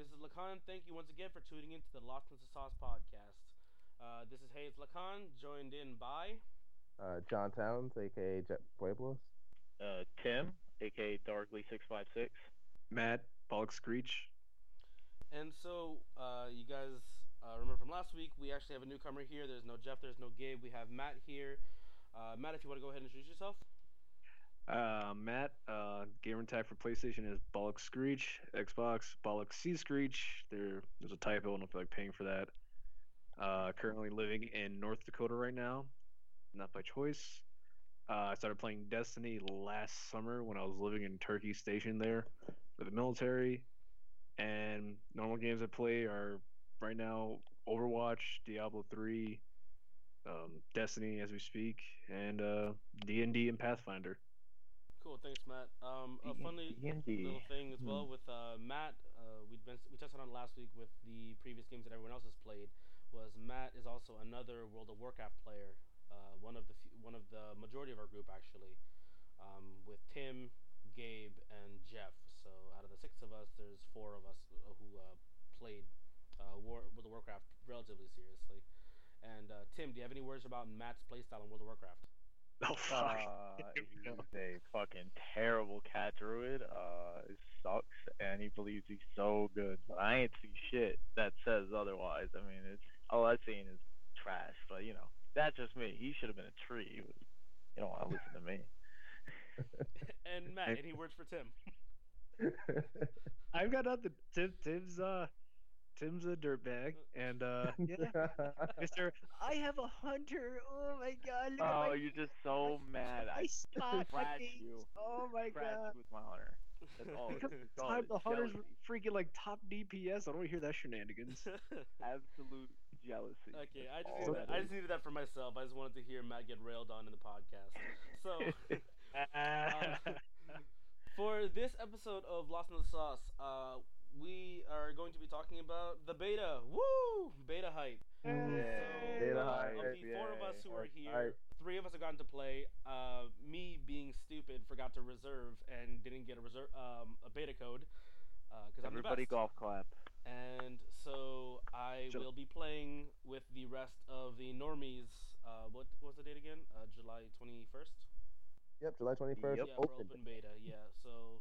this is Lacan. Thank you once again for tuning in to the Lost in the Sauce podcast. Uh, this is Hayes Lacan, joined in by. Uh, John Towns, aka Jet Pueblos. Uh, Tim, aka Darkly656. Matt, Bulk Screech. And so, uh, you guys uh, remember from last week, we actually have a newcomer here. There's no Jeff, there's no Gabe. We have Matt here. Uh, Matt, if you want to go ahead and introduce yourself. Uh, Matt, uh, gamer tag for PlayStation is Bollock Screech. Xbox, Bollock C Screech. There, there's a typo. I don't feel like paying for that. Uh, currently living in North Dakota right now, not by choice. Uh, I started playing Destiny last summer when I was living in Turkey Station there for the military. And normal games I play are right now Overwatch, Diablo 3, um, Destiny as we speak, and uh, D&D and Pathfinder. Cool, thanks, Matt. Um, a funny D&D. little thing as well with uh, Matt. Uh, we'd been we touched on last week with the previous games that everyone else has played. Was Matt is also another World of Warcraft player. Uh, one of the few, one of the majority of our group actually, um, with Tim, Gabe, and Jeff. So out of the six of us, there's four of us uh, who uh, played uh, War World of Warcraft relatively seriously. And uh, Tim, do you have any words about Matt's playstyle in World of Warcraft? Oh fuck! Uh, he's a fucking terrible cat druid. Uh, it sucks, and he believes he's so good. But I ain't see shit that says otherwise. I mean, it's all I've seen is trash. But you know, that's just me. He should have been a tree. He was, you don't want to listen to me. and Matt, any words for Tim? I've got nothing. Tim, Tim's uh, Tim's a dirtbag, and uh, yeah, Mister. I have a hunter. Oh my god! Look Oh, my, you're just so mad. I I spot thrashed you. Oh my crashed god! with my hunter. That's all. Because time the hunter's jealousy. freaking like top DPS. I don't hear that shenanigans. absolute jealousy. Okay, I just, needed that that. I just needed that for myself. I just wanted to hear Matt get railed on in the podcast. So, uh, for this episode of Lost in the Sauce, uh, we are going to be talking about the beta. Woo! Beta hype. So, Beta uh, hype, of the four of us who are here, hype. three of us have gotten to play. Uh, me being stupid forgot to reserve and didn't get a reserve um, a beta code because I'm the Everybody best. golf clap. And so I Ju- will be playing with the rest of the normies. Uh, what was the date again? Uh, July 21st? Yep, July 21st. Yep. Yeah, open. open beta. Yeah. So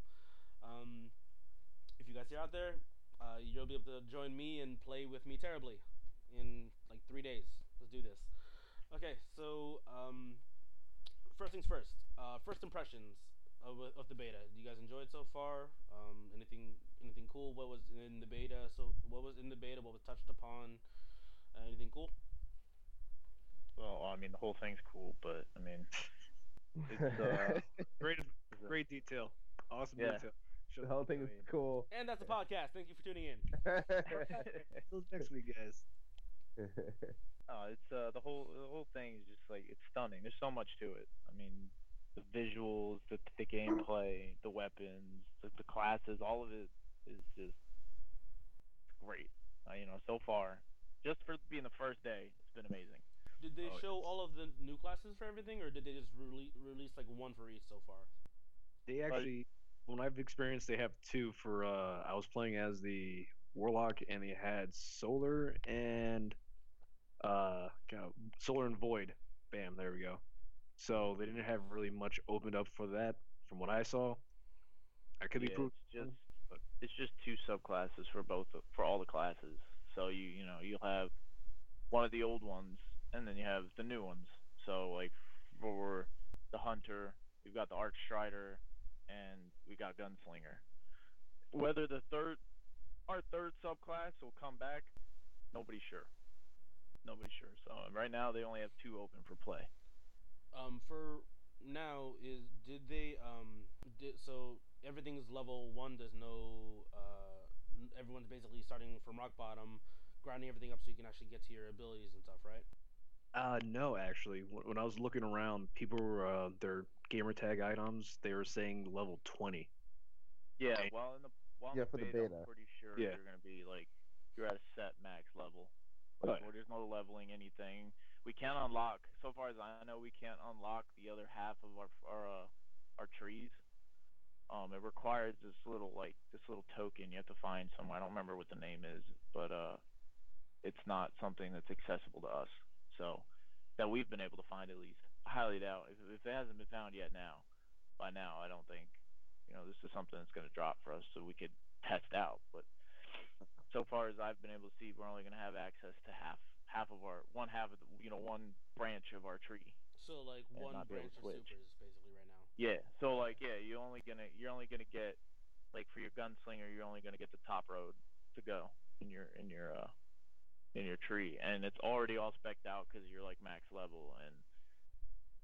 um, if you guys are out there, uh, you'll be able to join me and play with me terribly in like three days. Let's do this. Okay. So um, first things first. Uh, first impressions of, of the beta. Do you guys enjoy it so far? Um, anything anything cool? What was in the beta? So what was in the beta? What was touched upon? Uh, anything cool? Well, I mean, the whole thing's cool, but I mean, it's uh, great, great detail. Awesome Yeah. detail. The whole thing is cool. And that's the podcast. Thank you for tuning in. Till next week, guys. oh, it's uh, the whole the whole thing is just like it's stunning. There's so much to it. I mean, the visuals, the the gameplay, the weapons, the, the classes, all of it is just great. Uh, you know, so far, just for being the first day, it's been amazing. Did they Oh, show all of the new classes for everything, or did they just rele- release like one for each so far? They actually, when I've experienced, they have two for. uh I was playing as the warlock, and they had solar and uh, God, solar and void. Bam, there we go. So they didn't have really much opened up for that, from what I saw. I could be Yeah, proved. it's just it's just two subclasses for both for all the classes. So you you know you'll have one of the old ones, and then you have the new ones. So like for the hunter, you've got the arch strider, and we got gunslinger. Whether the third our third subclass will come back, nobody's sure. Nobody's sure. So right now they only have two open for play. Um, for now is did they um did so everything's level one. There's no uh everyone's basically starting from rock bottom, grinding everything up so you can actually get to your abilities and stuff, right? Uh, no, actually, when when I was looking around, people were uh, their gamer tag items. They were saying level twenty. Yeah, Okay. well in the while in the for the beta, beta. I'm pretty sure Yeah. you're gonna be like you're at a set max level. Oh, Where there's no leveling anything. We can't unlock. So far as I know, we can't unlock the other half of our our uh, our trees. um, it requires this little like this little token you have to find somewhere. I don't remember what the name is, but uh, it's not something that's accessible to us. So that we've been able to find at least. Highly doubt if, if it hasn't been found yet now. By now, I don't think you know this is something that's going to drop for us, so we could test out. But so far as I've been able to see, we're only going to have access to half half of our one half of the you know one branch of our tree. So like one not be able branch of supers basically right now. Yeah. So like yeah, you're only gonna you're only gonna get like for your gunslinger, you're only gonna get the top road to go in your in your uh in your tree, and it's already all specked out because you're like max level, and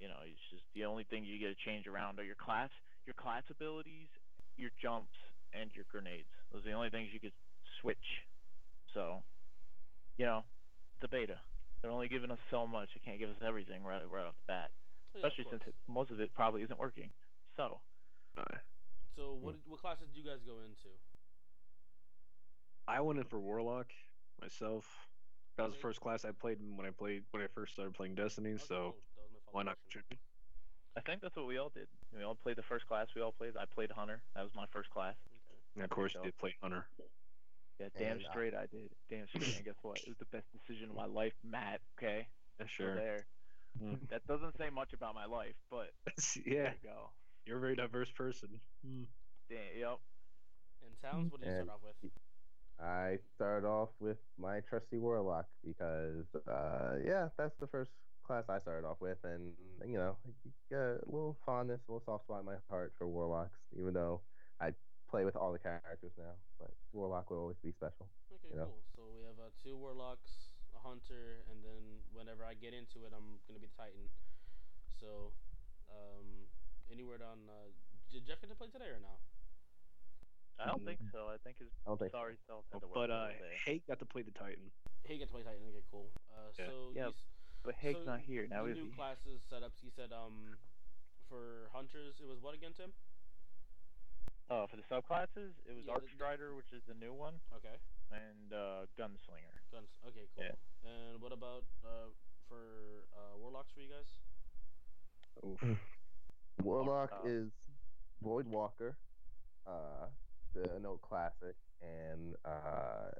you know it's just the only thing you get to change around are your class your class abilities, your jumps, and your grenades. Those are the only things you could switch. So, you know, the beta. They're only giving us so much. They can't give us everything right right off the bat Oh, yeah, especially since it, most of it probably isn't working. So, Uh, So what what classes did you guys go into? I went in for Warlock myself. That was the first class I played when I played when I first started playing Destiny. Okay, so cool. That was my why not contribute? I think that's what we all did. We all played the first class we all played. I played Hunter. That was my first class. Okay. And of course, so. you did play Hunter. Yeah, damn And, uh, straight I did. Damn straight. and guess what? It was the best decision of my life, Matt. Okay, Yeah, Still sure. there. Mm. That doesn't say much about my life, but yeah, there you go. you're a very diverse person. Mm. Damn, yep. And Towns, what did you start off with? I started off with my trusty warlock because, uh, yeah, that's the first class I started off with, and you know, a little fondness, a little soft spot in my heart for warlocks, even though I play with all the characters now. But warlock will always be special. Okay, you know. cool. So we have uh, two warlocks, a hunter, and then whenever I get into it, I'm gonna be the titan. So, um, any word on? Uh, did Jeff get to play today or no? I don't think so. I think his I don't think. sorry self had to work But uh, little. Hate got to play the Titan. He get to play titan. Okay, cool. Uh, Yeah. so Yeah, you s- But Hake's so not here now, the is new he? classes setups. He said um, for hunters, it was what again, Tim? Oh, for the subclasses, it was Yeah, the- Arcstrider, which is the new one, Okay, and uh, Gunslinger. guns. Okay, cool. Yeah. And what about uh, for uh, warlocks for you guys? Oof. Warlock uh, is Void Walker, uh, the note classic, and uh,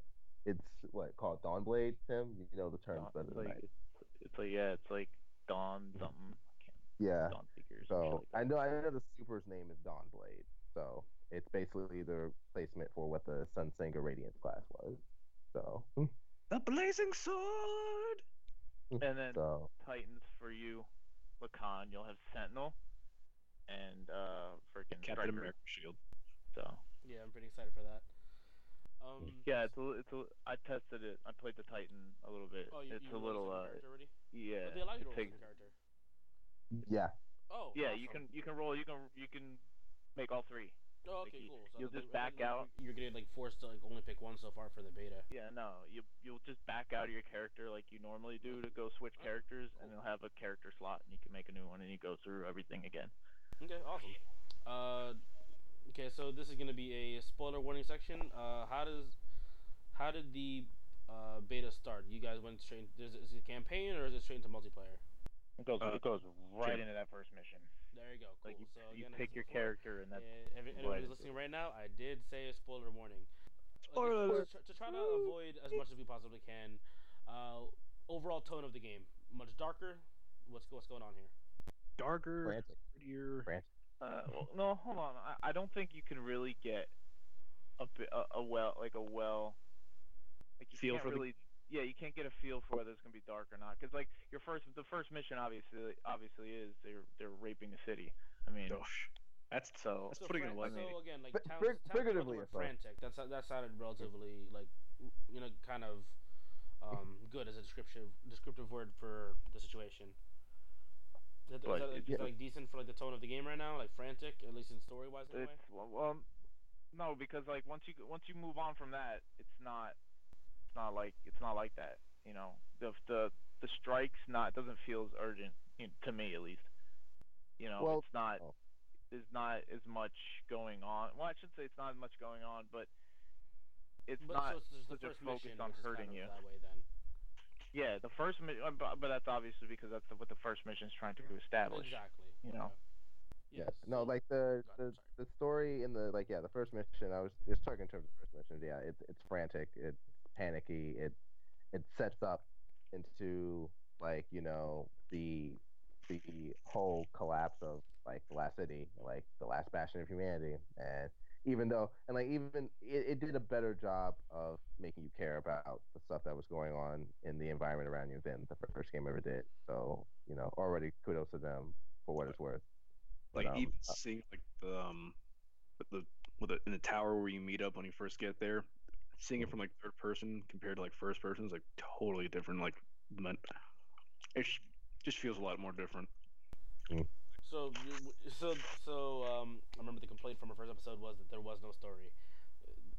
it's what called Dawnblade. Tim, you know the terms Dawn- better than I do. It's, it's like yeah, it's like Dawn something. Yeah. Dawn Seekers. So I know I know the super's name is Don Dawnblade. So it's basically the replacement for what the Sunsinger Radiance class was. So The blazing sword. And then so Titans for you, Lacan. You'll have Sentinel, and uh, freaking Captain America shield. So Yeah, I'm pretty excited for that. Um, yeah, it's a, li- it's a. I tested it. I played the Titan a little bit. Oh, you, it's you a little uh, character already? yeah. But they allow you to it roll takes- second character. yeah. Oh. yeah, you can you can roll. You can you can make all three. Oh, okay, you- cool. So you'll I just thought- I back thought out. You're getting like forced to like only pick one so far for the beta. Yeah, no, you you'll just back out of your character like you normally do to go switch Okay, characters, and cool. you'll have a character slot, and you can make a new one, and you go through everything again. Okay, awesome. Uh, okay, so this is gonna be a spoiler warning section. Uh, how does how did the uh, beta start? You guys went straight. Is it, is it a campaign or is it straight into multiplayer? It goes Uh, it goes right Jim. into that first mission. There you go. Cool. Like you, so you again, pick your before, character, and that's Yeah, every, anybody's listening right now, I did say a spoiler warning. Like, Spoiler to, to try to avoid as much as we possibly can. Uh, overall tone of the game much darker. What's what's going on here? Darker, Frantic. prettier. Frantic. Uh, well, no, hold on. I, I don't think you can really get a, a, a well like a well like you Feel can't for the- really yeah you can't get a feel for whether it's gonna be dark or not because like your first the first mission obviously obviously is they're they're raping the city. I mean Gosh. That's so That's so, putting it fran- lightly. so again, like Fi- towns, fig- towns used figuratively, word frantic. That's that sounded relatively like you know kind of um, good as a descriptive descriptive word for the situation. Is that, is But that, it's- is that, like decent for like the tone of the game right now, like frantic, at least in story wise anyway. well, well no because like once you once you move on from that it's not it's not like it's not like that you know the the the strikes not doesn't feel as urgent you know, to me at least you know Well- it's not oh. there's not as much going on well I should say it's not as much going on but it's but not so it's just the such a focus mission on hurting kind you that way then. Yeah the first mission uh, but, but that's obviously because that's what the first mission is trying to establish Exactly. you know. okay. Yes. Yes. No, like the the, the story in the like yeah the first mission. I was just talking in terms of the first mission. Yeah, it's it's frantic. It's panicky. It it sets up into like you know the the whole collapse of like the last city, like the last bastion of humanity, and even though and like even it, it did a better job of making you care about the stuff that was going on in the environment around you than the first game ever did. So you know already kudos to them for what it's worth. But, Like um, even uh, seeing like the um, the with the in the tower where you meet up when you first get there, seeing it from like third person compared to like first person is like totally different. Like, meant it just feels a lot more different. So, so, so, um, I remember the complaint from our first episode was that there was no story.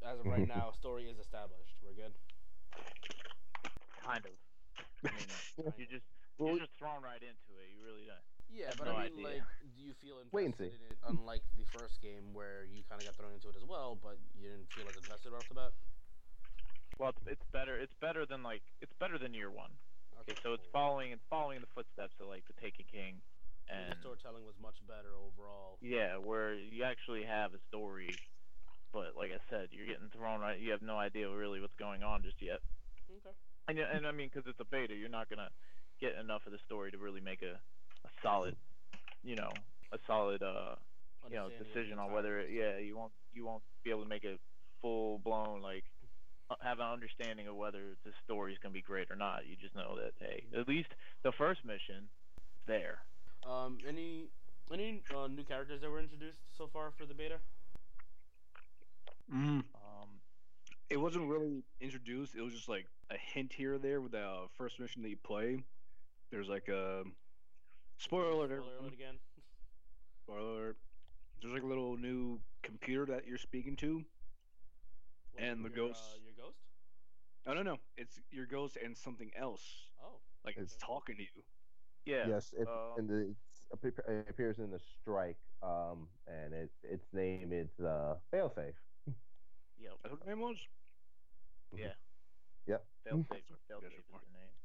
As of right now, story is established. We're good. Kind of. I mean, you just Well, you're just thrown right into it. You really don't. Yeah, but no I mean, idea. like, do you feel Wait and invested in it? Unlike the first game where you kind of got thrown into it as well, but you didn't feel as invested off the bat. Well, it's, it's better. It's better than like it's better than year one. Okay, so it's following it's following the footsteps of like the Taken King, And the storytelling was much better overall. yeah, where you actually have a story, but like I said, you're getting thrown right. You have no idea really what's going on just yet. Okay. And and I mean, because it's a beta, you're not gonna get enough of the story to really make a, a solid, you know, a solid uh you know Understanding of the decision on whether it, yeah you won't you won't be able to make a full blown like uh, have an understanding of whether the story's gonna be great or not. You just know that hey, at least the first mission, there. Um, any any uh, new characters that were introduced so far for the beta? Mm. Um, It wasn't really introduced. It was just like a hint here or there with the uh, first mission that you play. There's like a spoiler alert. Spoiler alert again. Spoiler alert. There's like a little new computer that you're speaking to. What, And the your, ghost. Uh, your ghost? No, no, no. It's your ghost and something else. Oh. Like it's It's- talking to you. Yeah. Yes, it, um, and the, it's, it appears in the strike, um, and it, its name is uh, Failsafe. Yeah. That's what the name was. Yeah. Yep. Failsafe. Failsafe is her name.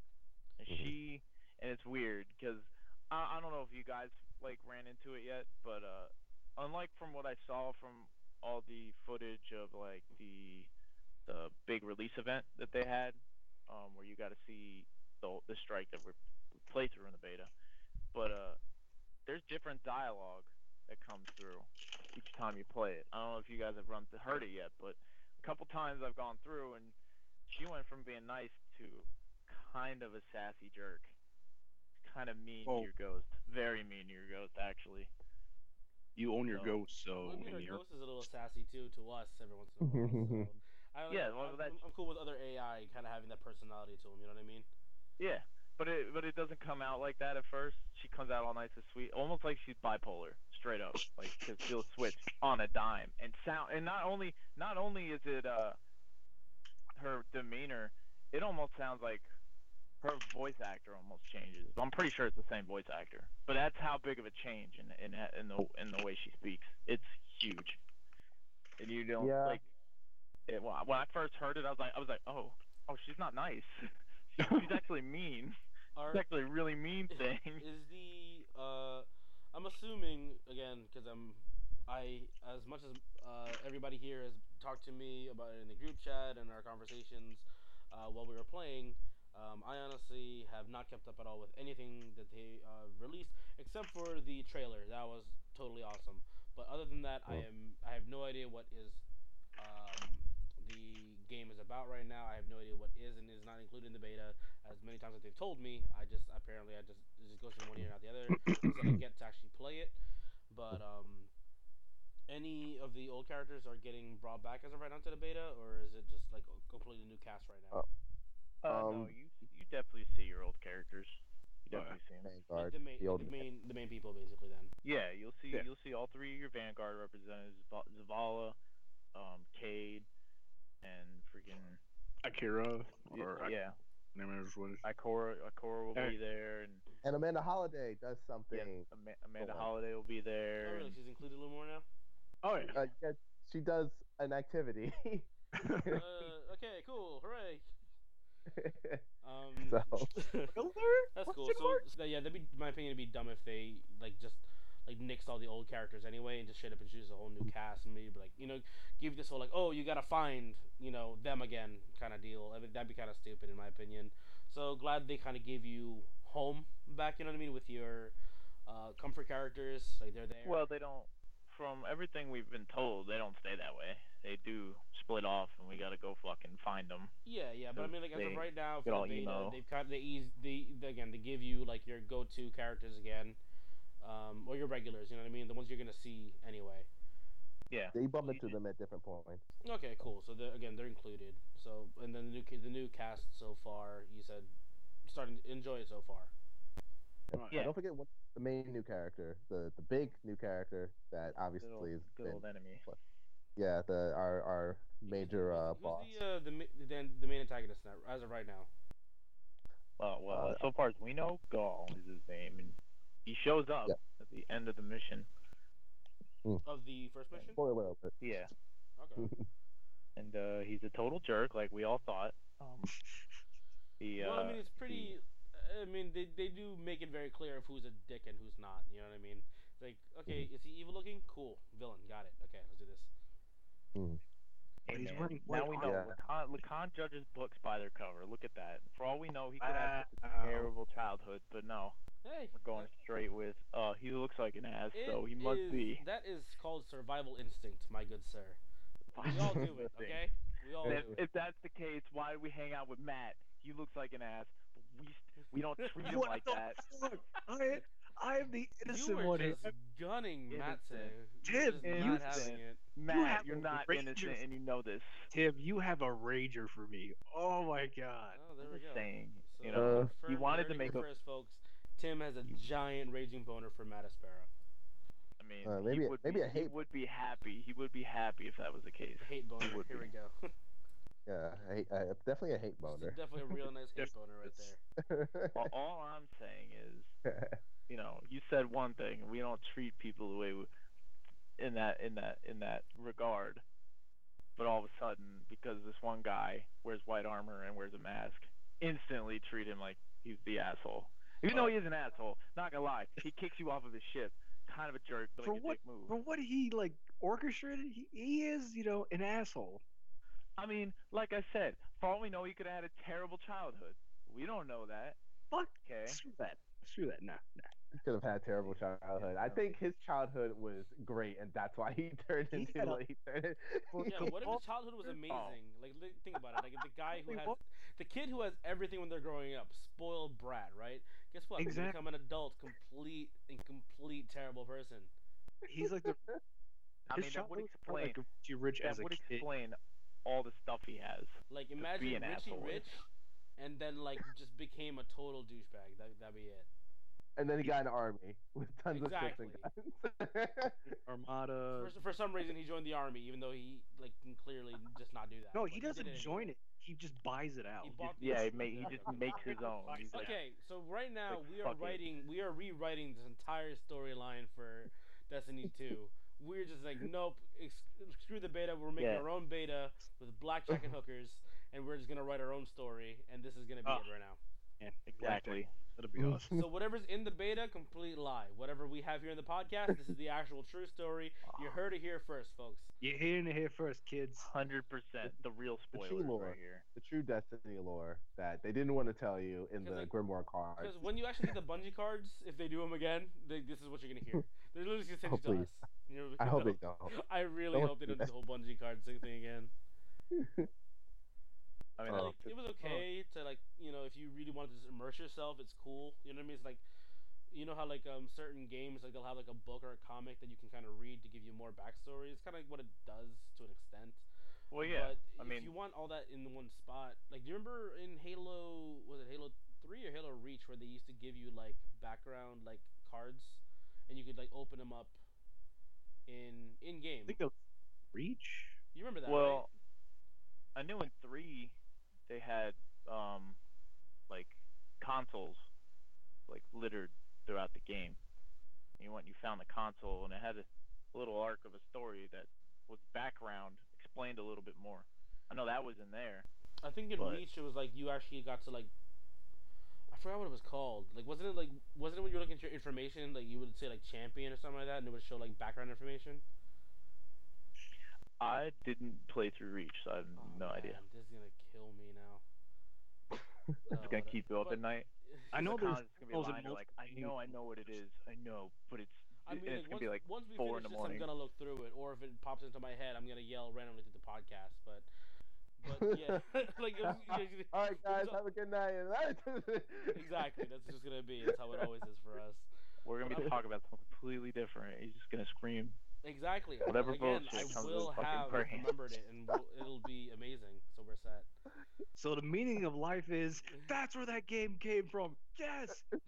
And Mhm. she, and it's weird because I, I don't know if you guys like ran into it yet, but uh, unlike from what I saw from all the footage of like the the big release event that they had, um, where you got to see the the strike that we're play through in the beta, but uh, there's different dialogue that comes through each time you play it. I don't know if you guys have run heard it yet, but a couple times I've gone through and she went from being nice to kind of a sassy jerk. Kind of mean Oh. to your ghost. Very mean to your ghost, actually. You own your Oh. ghost, so Well, I mean, your- ghost is a little sassy too to us every once in a while. So I don't Yeah, know, well, I'm, that's- I'm cool with other AI kind of having that personality to them. You know what I mean? Yeah, but it but it doesn't come out like that at first. She comes out all nice and sweet, almost like she's bipolar, straight up. Like cause she'll switch on a dime and sound. And not only not only is it uh her demeanor, it almost sounds like her voice actor almost changes. I'm pretty sure it's the same voice actor, but that's how big of a change in in in the in the way she speaks. It's huge, and you don't Yeah. like. It, when I- when I first heard it, I was like, I was like, oh, oh, she's not nice. she's actually mean. Are, She's actually a really mean thing. is the uh, I'm assuming again because I'm I as much as uh, everybody here has talked to me about it in the group chat and our conversations uh, while we were playing. Um, I honestly have not kept up at all with anything that they uh, released except for the trailer. That was totally awesome. But other than that, I am I have no idea what is um, the game is about right now. I have no idea what is and is not included in the beta. As many times as they've told me, I just apparently I just it just goes from one ear and out the other, so I get to actually play it. But um, any of the old characters are getting brought back as of right now to the beta, or is it just like a completely new cast right now? Uh, Uh, no, Um, you you definitely see your old characters. You Oh, yeah. definitely see 'em. Vanguard, like the main, the old the main, the main people basically. Then. Yeah, you'll see Yeah. you'll see all three of your Vanguard representatives: Zavala, um, Cayde, and freaking Akira or yeah, I, name is what it is. Ikora. Ikora will Hey. be there, and and Amanda Holliday does yeah, something. Ama- Amanda on. Holliday will be Oh, there. really? and- She's included a little more now. Oh yeah. Uh, yeah, she does an activity. uh, okay, cool, hooray. Um, So- that's cool. So, so yeah, that'd be my opinion. It'd be dumb if they like just like nixed all the old characters anyway and just straight up introduce a whole new cast and maybe like you know give this whole like oh you gotta find you know them again kind of deal. I think that'd be kind of stupid in my opinion. So glad they kind of gave you home back. You know what I mean with your uh, comfort characters like they're there. Well, they don't. From everything we've been told, they don't stay that way. They do split off, and we gotta go fucking find them. Yeah, yeah, but I mean, like as of right now, for the beta, they've kind of they ease they again they give you like your go-to characters again, um, or your regulars. You know what I mean? The ones you're gonna see anyway. Yeah. They bump into them at different points. Okay, cool. So they're, again, they're included. So and then the new the new cast so far, you said starting to enjoy it so far. And Yeah. Don't forget what, the main new character, the the big new character that Good obviously old, is good been, old enemy. yeah the our our major uh, who's, boss. Who's the uh, the the, the main antagonist now, as of right now? Well, well, Uh, so far as we know, Ghaul is his name, and he shows up Yeah. at the end of the mission. Of the first mission? Spoiler alert. Yeah. Okay. And uh, he's a total jerk, like we all thought. Um, he, well, I uh, mean, it's pretty. I mean, they, they do make it very clear of who's a dick and who's not. You know what I mean? It's like, okay, is he evil looking? Cool, villain, got it. Okay, let's do this. Hey, He's man, wearing now we know armor. Lacan, Lacan judges books by their cover. Look at that. For all we know, he could have a terrible childhood, but no, Hey, we're going straight with. Uh, he looks like an ass, so it he must is- be. That is called survival instinct, my good sir. We all do it, okay? We all And do if, it. if that's the case, why do we hang out with Matt? He looks like an ass. But we we don't treat him What like the that. fuck? I, I am the You innocent were one here. just gunning Matt Innocent. today. Tim, You're you not said- having it. Matt, have you're not ranger innocent, and you know this. Tim, you have a rager for me. Oh my god. Oh, there I'm we just go. saying, So, you know, know, confirmed, he wanted to make here a. first, folks. Tim has a giant raging boner for Matt Aspera. I mean, Uh, he maybe a- would maybe be, a he would be happy. He would be happy if that was the case. Hate boner. would Here be. we go. Yeah, I, hate- uh, definitely a hate boner. Definitely a real nice hate boner right there. all, all I'm saying is, you know, you said one thing. We don't treat people the way we, in that in that in that regard. But all of a sudden, because this one guy wears white armor and wears a mask, instantly treat him like he's the asshole. Even though he is an asshole, not gonna lie, he kicks you off of his ship. Kind of a jerk, but For like a what- dick move. For what he like orchestrated, he, he is, you know, an asshole. I mean, like I said, for all we know, he could have had a terrible childhood. We don't know that. Fuck. Okay. Screw that. Screw that. Nah, nah. He could have had a terrible childhood. I think his childhood was great, and that's why he turned He into had a- what he turned. Well, Yeah, what if his childhood was oh. amazing? Like, think about it. Like, the guy who has what? The kid who has everything when they're growing up, spoiled brat, right? Guess what? When you become an adult, complete and complete terrible person. He's like the. I his mean, that would childhood was explain. Like Rich that as a would kid. explain all the stuff he has. Like, imagine an Richie asshole. Rich, and then like just became a total douchebag. That that'd be it. And then he got an army with tons of ships and guns. Armada. For, for some reason, he joined the army, even though he like can clearly just not do that. No, but he did doesn't anyway. join it. He just buys it out. He bought Yeah, he, ma- he just makes his own. He's like, Okay, so right now Like, we are fuck it. writing, we are rewriting this entire storyline for Destiny 2. We're just like, nope, ex- screw the beta. We're making Yeah. our own beta with blackjack and hookers, and we're just gonna write our own story, and this is gonna be Ah. it right now. Yeah, exactly. That'll be mm. awesome. So whatever's in the beta, complete lie. Whatever we have here in the podcast, this is the actual true story. You heard it here first, folks. You're hearing it here first, kids. Hundred percent, the real The true spoilers lore. right here. the true Destiny lore that they didn't want to tell you in the like- Grimoire cards. Because when you actually get the Bungie cards, if they do them again, they, this is what you're gonna hear. They're literally just gonna Oh, send to us. You know, I hope they'll- they don't. I really Don't hope they do don't do the whole Bungie card thing again. I mean, Oh. like, it was okay to like you know if you really wanted to just immerse yourself, it's cool. You know what I mean? It's like you know how like um certain games like they'll have like a book or a comic that you can kind of read to give you more backstory. It's kind of like what it does to an extent. well, yeah. But I if mean, you want all that in one spot, like do you remember in Halo was it Halo Three or Halo Reach where they used to give you like background like cards, and you could like open them up in in I game. think of Reach. You remember that? well, I knew in three they had um like consoles like littered throughout the game. And you went, you found the console, and it had a little arc of a story that was background explained a little bit more. I know that was in there. I think in but- Reach it was like you actually got to like. I forgot what it was called. Like, wasn't it like wasn't it when you were looking at your information, like you would say like champion or something like that, and it would show like background information? I didn't play through Reach, so I have Oh, no idea. This is gonna kill me. It's Uh, gonna keep you up but- at night. I know there's con's gonna be signals in like, I know, I know what it is. I know, but it's I mean, and like, it's gonna once, be like once we four in finish the this, morning. I'm gonna look through it, or if it pops into my head, I'm gonna yell randomly through the podcast. But, but yeah, like yeah, All right, guys, have a good night. exactly. That's just gonna be. That's how it always is for us. We're gonna be I'm- talking about something completely different. He's just gonna scream. Exactly. Whatever Again, bullshit I comes will with fucking have brains. remembered it, and we'll, it'll be amazing. So we're set. So the meaning of life is mm-hmm. that's where that game came from. Yes.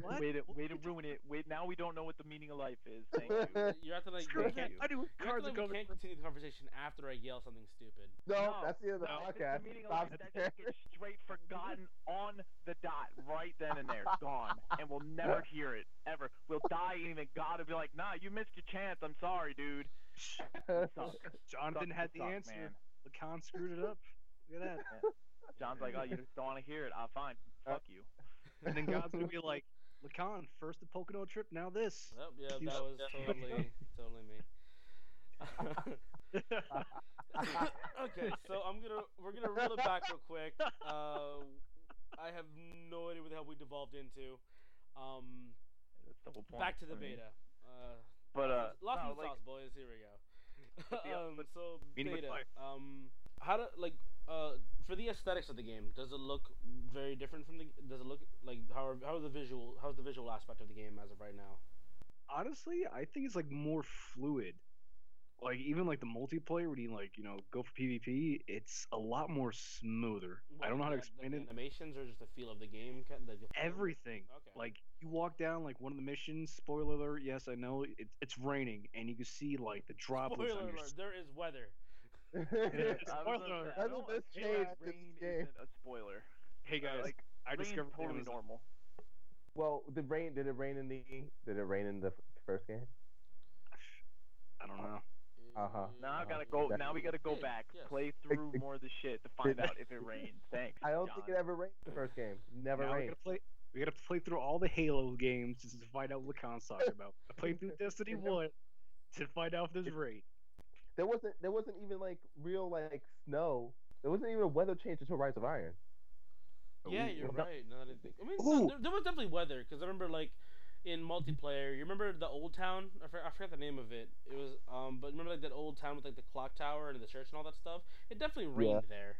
What? Way to way to ruin it. Wait, now we don't know what the meaning of life is. Thank you. You're acting like Screw we Thank can't. you. I knew You're cards are like we coming. can't continue the conversation after I yell something stupid. no, that's the end of the no, podcast. The meaning of Stop life, that just gets straight forgotten on the dot, right then and there, gone, and we'll never hear it ever. We'll die and even God will be like, Nah, you missed your chance. I'm sorry, dude. Suck. Jonathan Suck had to the suck, answer. man. Lacan screwed it up. Look at that. John's like, Oh, you just don't want to hear it. Ah, fine. Fuck you. And then God's gonna be like, Lacan, first the Pocono trip, now this. Yep, yeah, He's- that was totally, totally me. okay, so I'm gonna we're gonna reel it back real quick. Uh, I have no idea what the hell we devolved into. Um, That's the whole point. back to the beta. Uh, But uh, lost no, in the like, sauce, boys. Here we go. um, so meaning of beta. Um, how do like uh for the aesthetics of the game? Does it look very different from the? Does it look like how are, how are the visual? How's the visual aspect of the game as of right now? Honestly, I think it's like more fluid. Like even like the multiplayer when you like you know go for PvP, it's a lot more smoother. I don't know how to explain the it. Animations or just the feel of the game? the- the feel of it? Everything. Okay. Like you walk down like one of the missions. Spoiler alert! Yes, I know it, it's raining, and you can see like the droplets Spoiler your. alert, there is weather. I was Spoiler gonna alert. say, I don't- this hey, rain this game? isn't a spoiler. Hey Uh, guys, like I rain's discovered totally Amazon- normal. well, did rain? Did it rain in the? Did it rain in the first game? I don't know. Uh-huh. Now I Uh, gotta go. that- Now we gotta go back, yes. play through more of the shit to find out if it rains. Thanks. I don't John. think it ever rained the first game. Never now we rained. gotta play. We gotta play through all the Halo games just to find out what Lacan's talking about. I played through Destiny One to find out if there's rain. There wasn't. There wasn't even like real like snow. There wasn't even a weather change until Rise of Iron. Yeah, Ooh. you're Well, right. Now that I think, I mean, Ooh. no, there, there was definitely weather because I remember like in multiplayer. You remember the old town? I, for, I forgot the name of it. It was um, but remember like that old town with like the clock tower and the church and all that stuff. It definitely Yeah. rained there.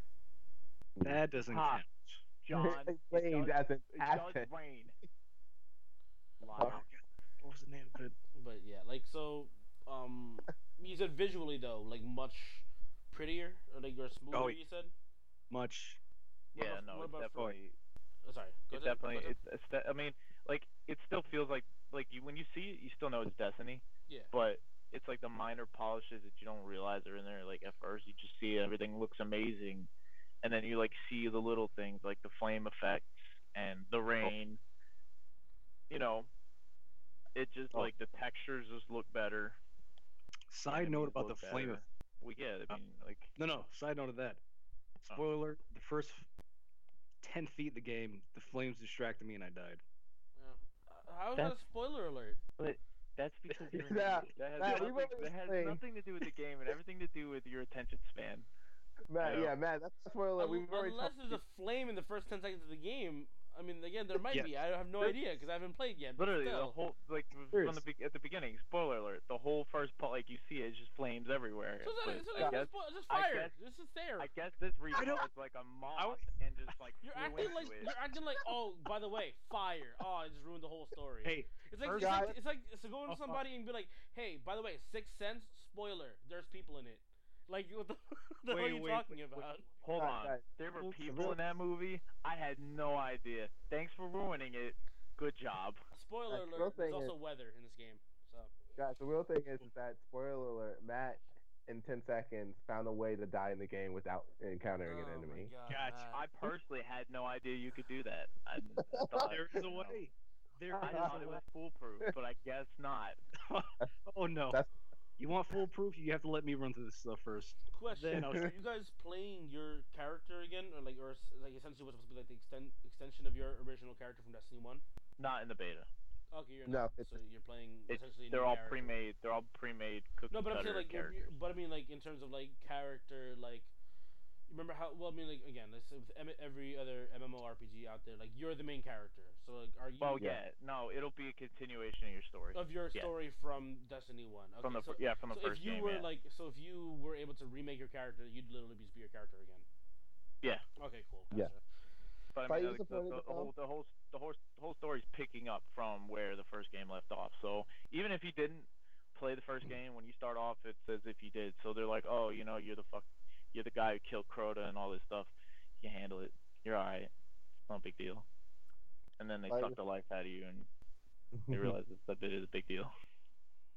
That doesn't Ha. count. John. it it rained as an It rain. Fuck. What was the name of it? But yeah, like so, um, you said visually though, like much prettier or like or smoother. Oh, you said. Much. Yeah, What about- no, what it's about for- definitely. Oh, sorry. Go It's ahead, definitely. go. It's. it's de- I mean, like it still feels like like you when you see it, you still know it's Destiny, yeah. but it's like the minor polishes that you don't realize are in there. Like at first, you just see everything looks amazing, and then you like see the little things like the flame effects and the oh. rain. You know, it just Oh. like the textures just look better. Side note about the look flame. better. Well, yeah, I mean, like No, no. Side note of that. Oh. Spoiler: alert, the first ten feet of the game, the flames distracted me and I died. yeah. Uh, How is that a spoiler alert? But That's because you're an Yeah, that has, Matt, nothing, already that has nothing to do with the game and everything to do with your attention span. Matt, Yeah. yeah, Matt, that's a spoiler. Un- We've already unless talked- there's a flame in the first ten seconds of the game. I mean, again, there might Yes. be. I have no idea because I haven't played yet. but Literally, the whole like from Serious. the be- at the beginning. Spoiler alert: the whole first part, like you see it, it's just flames everywhere. So it's, But so I guess just, just fire. guess- This is there. I guess this I don't- like a moth I and just like You're flew acting into like it. you're acting like oh by the way fire oh I just ruined the whole story. Hey, it's like first it's like, it's like so going to Oh, somebody and be like hey by the way Sixth Sense spoiler there's people in it. Like what the, the hell are you wait, talking wait, wait. about? Hold on, guys, there were people in that movie. I had no idea. Thanks for ruining it. Good job. Spoiler Like, the alert. There's thing also weather in this game. So Guys, the real thing is, is that spoiler alert, Matt in ten seconds found a way to die in the game without encountering an Oh my enemy. God, Gotcha. Matt. I personally had no idea you could do that. I, I thought there is a you know, way. There I thought it way. was foolproof, but I guess not. oh no. That's- You want foolproof? You have to let me run through this stuff first. Question: Then Are you guys playing your character again, or like, or like essentially what's supposed to be like the extend extension of your original character from Destiny One? Not in the beta. Okay, you're No, not. it's- so you're playing essentially. they're all character. pre-made. They're all pre-made cookie No, but I'm saying like, if characters. you- but I mean like in terms of like character, like you remember how? Well, I mean like again, let's with every other MMORPG out there, like you're the main character. So like, are you Well, Yeah. yeah. No, it'll be a continuation of your story. of your yeah. story from Destiny One? Okay, from the so, yeah, from the so first if you game. were yeah. like, so if you were able to remake your character, you'd literally be your character again. Yeah. Okay, cool. Yeah. Gotcha. But I I mean, the the, the, the the whole, the whole, the whole, the whole story's picking up from where the first game left off. So even if you didn't play the first game, when you start off, it's as if you did. So they're like, oh, you know, you're the fuck, you're the guy who killed Crota and all this stuff. You handle it. You're all right. It's not a big deal. And then they Like- suck the life out of you, and they realize it's, that it is a big deal.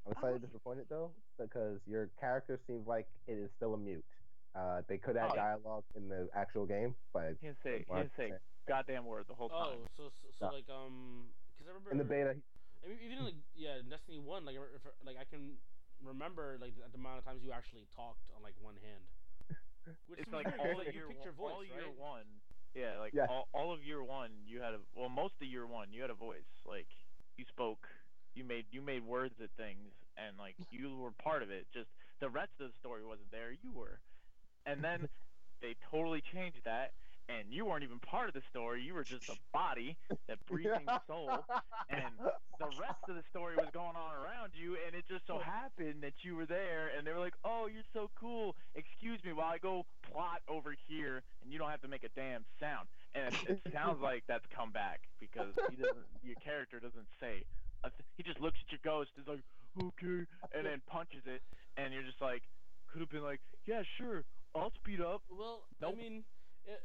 I'm slightly disappointed though because your character seems like it is still a mute. Uh, they could add Oh, yeah. dialogue in the actual game, but He didn't say, he didn't say goddamn word the whole Oh, time. so so, so Yeah. like um, because I remember in the beta, I mean, even like yeah, in Destiny One, like if, like I can remember like the, the amount of times you actually talked on like one hand. Which it's is like weird, all of year picked your one, voice, all right? year one. Yeah, like Yeah. all, all of year one, you had a well, most of year one, you had a voice. Like you spoke, you made you made words at things, and like you were part of it. Just the rest of the story wasn't there. You were, and then they totally changed that, and you weren't even part of the story. You were just a body that breathing soul, and the rest of the story was going on around you, and it just so happened that you were there, and they were like, "Oh, you're so cool. Excuse me while I go plot over here, and you don't have to make a damn sound." And it, it sounds like that's come back because he doesn't. Your character doesn't say. A th- he just looks at your ghost, is like, "Okay," and then punches it, and you're just like, could have been like, "Yeah, sure, I'll speed up." Well, Nope. I mean,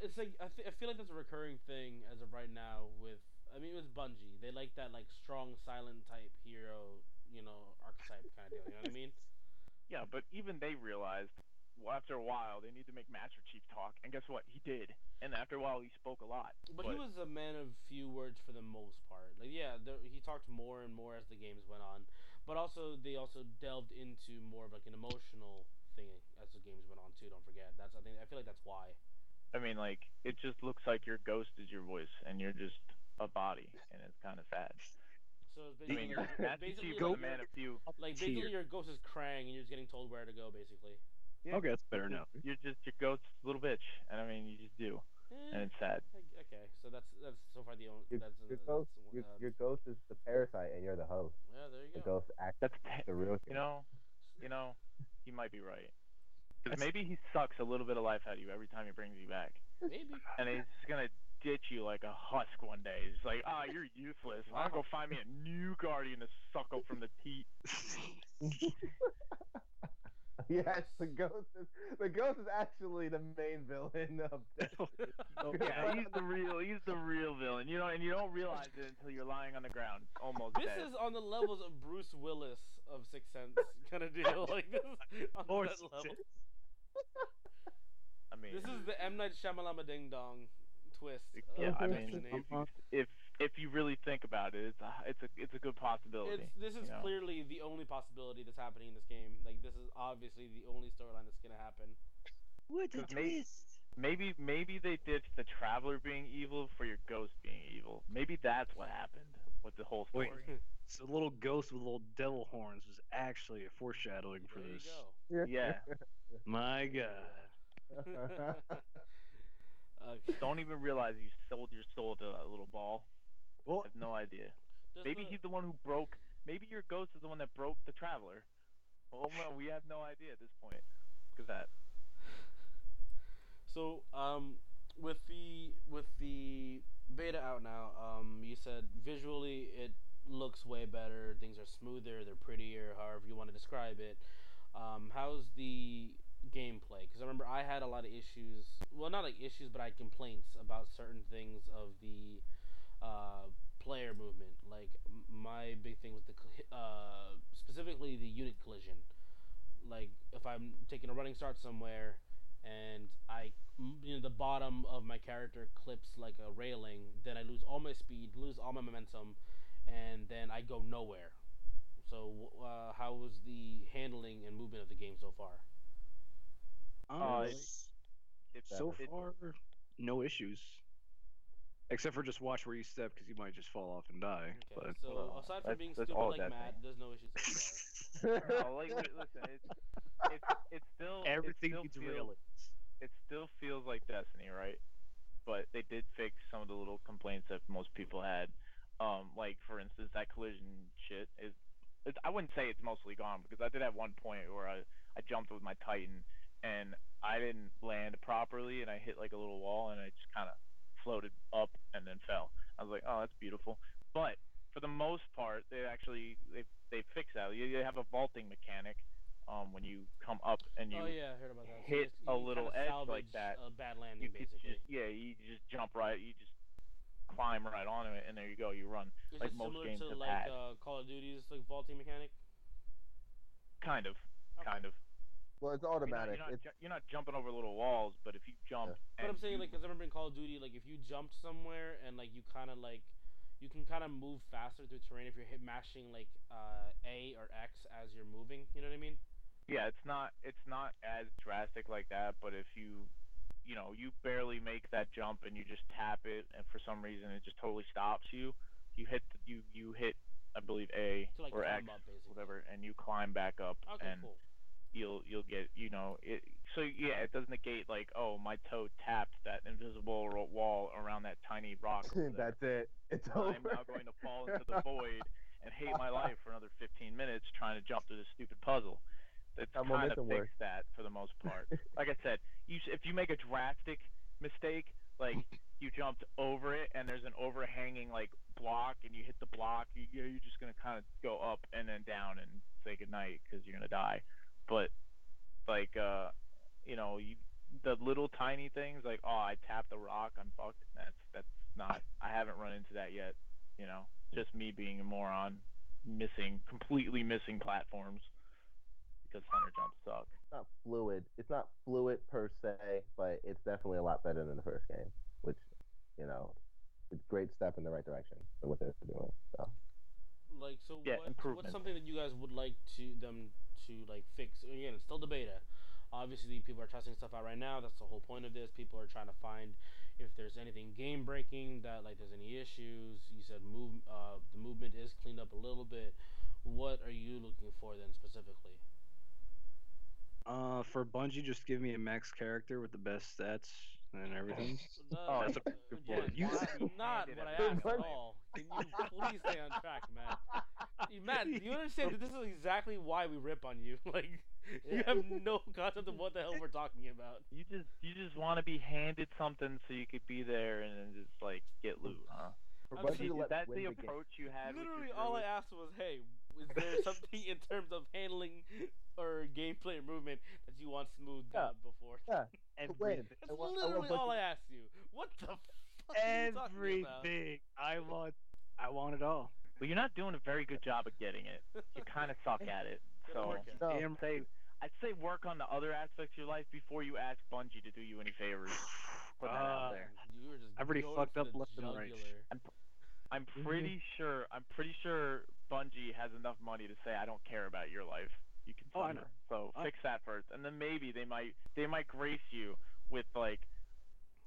it's like I, th- I feel like that's a recurring thing as of right now with. I mean, it was Bungie, they like that like strong silent type hero, you know, archetype kind of deal. You know what I mean? Yeah, but even they realized well, after a while they need to make Master Chief talk, and guess what? He did, and after a while he spoke a lot. But, he was a man of few words for the most part. Like, yeah, there, he talked more and more as the games went on. But also, they also delved into more of like an emotional thing as the games went on too. Don't forget. That's I think I feel like that's why. I mean, like it just looks like your ghost is your voice, and you're just a body, and it's kind of sad. So it's I basically, mean, like, Master basically Chief like, was a your- man of few. like Cheer. basically your ghost is Krang, and you're just getting told where to go, basically. Yeah, Okay, that's better now. You're just your ghost's little bitch, and I mean, you just do, Eh, and it's sad. okay, so that's that's so far the only. your, that's, your that's, ghost, uh, your, your ghost is the parasite, and you're the host. yeah, there you go. The go. ghost acts That's the real. you know, you know, he might be right. Because maybe he sucks a little bit of life out of you every time he brings you back. Maybe. and he's just gonna ditch you like a husk one day. He's like, ah, you're useless. I'm gonna go find me a new guardian to suckle from the teat. yes, the ghost is the ghost is actually the main villain of Destiny. yeah, he's the real, he's the real villain. You know, and you don't realize it until you're lying on the ground, almost This dead. is on the levels of Bruce Willis of Sixth Sense kind of deal. Like this is on Or that level. I mean, This is the M Night Shyamalama Ding Dong twist. yeah. I mean, if you, if if you really think about it, it's a it's a it's a good possibility. It's, this is you know? clearly the only possibility that's happening in this game. Like this is obviously the only storyline that's gonna happen. What a twist. Maybe maybe they ditched the traveler being evil for your ghost being evil. Maybe that's what happened with the whole story. Wait. So the little ghost with little devil horns was actually a foreshadowing for there you this. go. Yeah. My God. Okay. Don't even realize you sold your soul to that little ball. Well, I have no idea. Maybe the- he's the one who broke. Maybe your ghost is the one that broke the traveler. Well, no, we have no idea at this point. Look at that. So, um, with the with the beta out now, um, you said visually it looks way better. Things are smoother. They're prettier. However you want to describe it. Um, how's the gameplay? Because I remember I had a lot of issues. Well, not like issues, but I had complaints about certain things of the uh, player movement. Like my big thing was the uh, specifically the unit collision. Like if I'm taking a running start somewhere and I, m- you know, the bottom of my character clips like a railing, then I lose all my speed, lose all my momentum, and then I go nowhere. So, uh, how was the handling and movement of the game so far? Uh, s- It's so it- far, no issues. Except for just watch where you step because you might just fall off and die. Okay, But so Well, aside from being that's stupid like Destiny. Matt, there's no issues so far. no, like listen, it's it's it's still everything it still feels, railings. It still feels like Destiny, right? But they did fix some of the little complaints that most people had. Um, like for instance, that collision shit is. It's, I wouldn't say it's mostly gone because I did at one point where I I jumped with my Titan and I didn't land properly and I hit like a little wall and I just kind of floated up and then fell. I was like, oh, that's beautiful. But for the most part, they actually they they fixed that. You, you have a vaulting mechanic um, when you come up and you oh yeah, I heard about that. So hit a little kinda edge like that, A bad you landing, could basically. just yeah you just jump right you just climb right onto it and there you go you run Is like it most similar games to have like had. uh, Call of Duty's like vaulting mechanic? kind of Okay. kind of Well, it's You're not, automatic. you're, not, It's ju- you're not jumping over little walls but if you jump But and I'm saying you- like, cause I remember in Call of Duty, like if you jumped somewhere and like you kind of like, you can kind of move faster through terrain if you're hit mashing like uh, A or X as you're moving. You know what I mean? yeah it's not it's not as drastic like that but if you you know you barely make that jump and you just tap it and for some reason it just totally stops you you hit the, you you hit I believe A To like or X up whatever and you climb back up Okay, and cool. You'll you'll get you know it so yeah uh-huh. it does negate like oh my toe tapped that invisible wall around that tiny rock. That's it. It's I'm now going to fall into the void and hate my life for another 15 minutes trying to jump through this stupid puzzle. It's That kind of fixed that for the most part. Like I said you if you make a drastic mistake like you jumped over it and there's an overhanging like block and you hit the block you, you're just gonna kind of go up and then down and say goodnight because you're gonna die but like uh you know you the little tiny things like oh I tapped the rock I'm fucked that's that's not I haven't run into that yet you know just me being a moron missing completely missing platforms because hunter jumps suck It's not fluid. It's not fluid per se, but it's definitely a lot better than the first game, which, you know, it's a great step in the right direction for what they're doing. So Like so, Yeah, what, improvement. what's something that you guys would like to them to like fix? Again, it's still the beta. Obviously, people are testing stuff out right now. That's the whole point of this. People are trying to find if there's anything game breaking that like there's any issues. You said move uh, the movement is cleaned up a little bit. What are you looking for then specifically? Uh, for Bungie, just give me a max character with the best stats and everything. Oh, no, Oh, that's a good yeah, point. You- not, not what I it asked back. at all. Can you please stay on track, Matt? You- Matt, do you understand that this is exactly why we rip on you? Like, you have no concept of what the hell we're talking about. you just you just want to be handed something so you could be there and then just like get loot huh I'm Bungie saying, is that the the game- approach you had Literally, all I asked was, "Hey, is there something in terms of handling or gameplay or movement that you want smoothed Yeah. out before?" Yeah, and to win. That's I want- I want literally all I asked you. What the fuck are you talking about? Everything. I want. I want it all. But you're not doing a very good job of getting it. You kind of suck at it. So work. No. I'd say I'd say work on the other aspects of your life before you ask Bungie to do you any favors. Put that out Uh, there. You were just I've already fucked up the left and right. jugular. I'm Mhm. pretty sure I'm pretty sure Bungie has enough money to say I don't care about your life. You can Oh, So I- fix that first, and then maybe they might they might grace you with like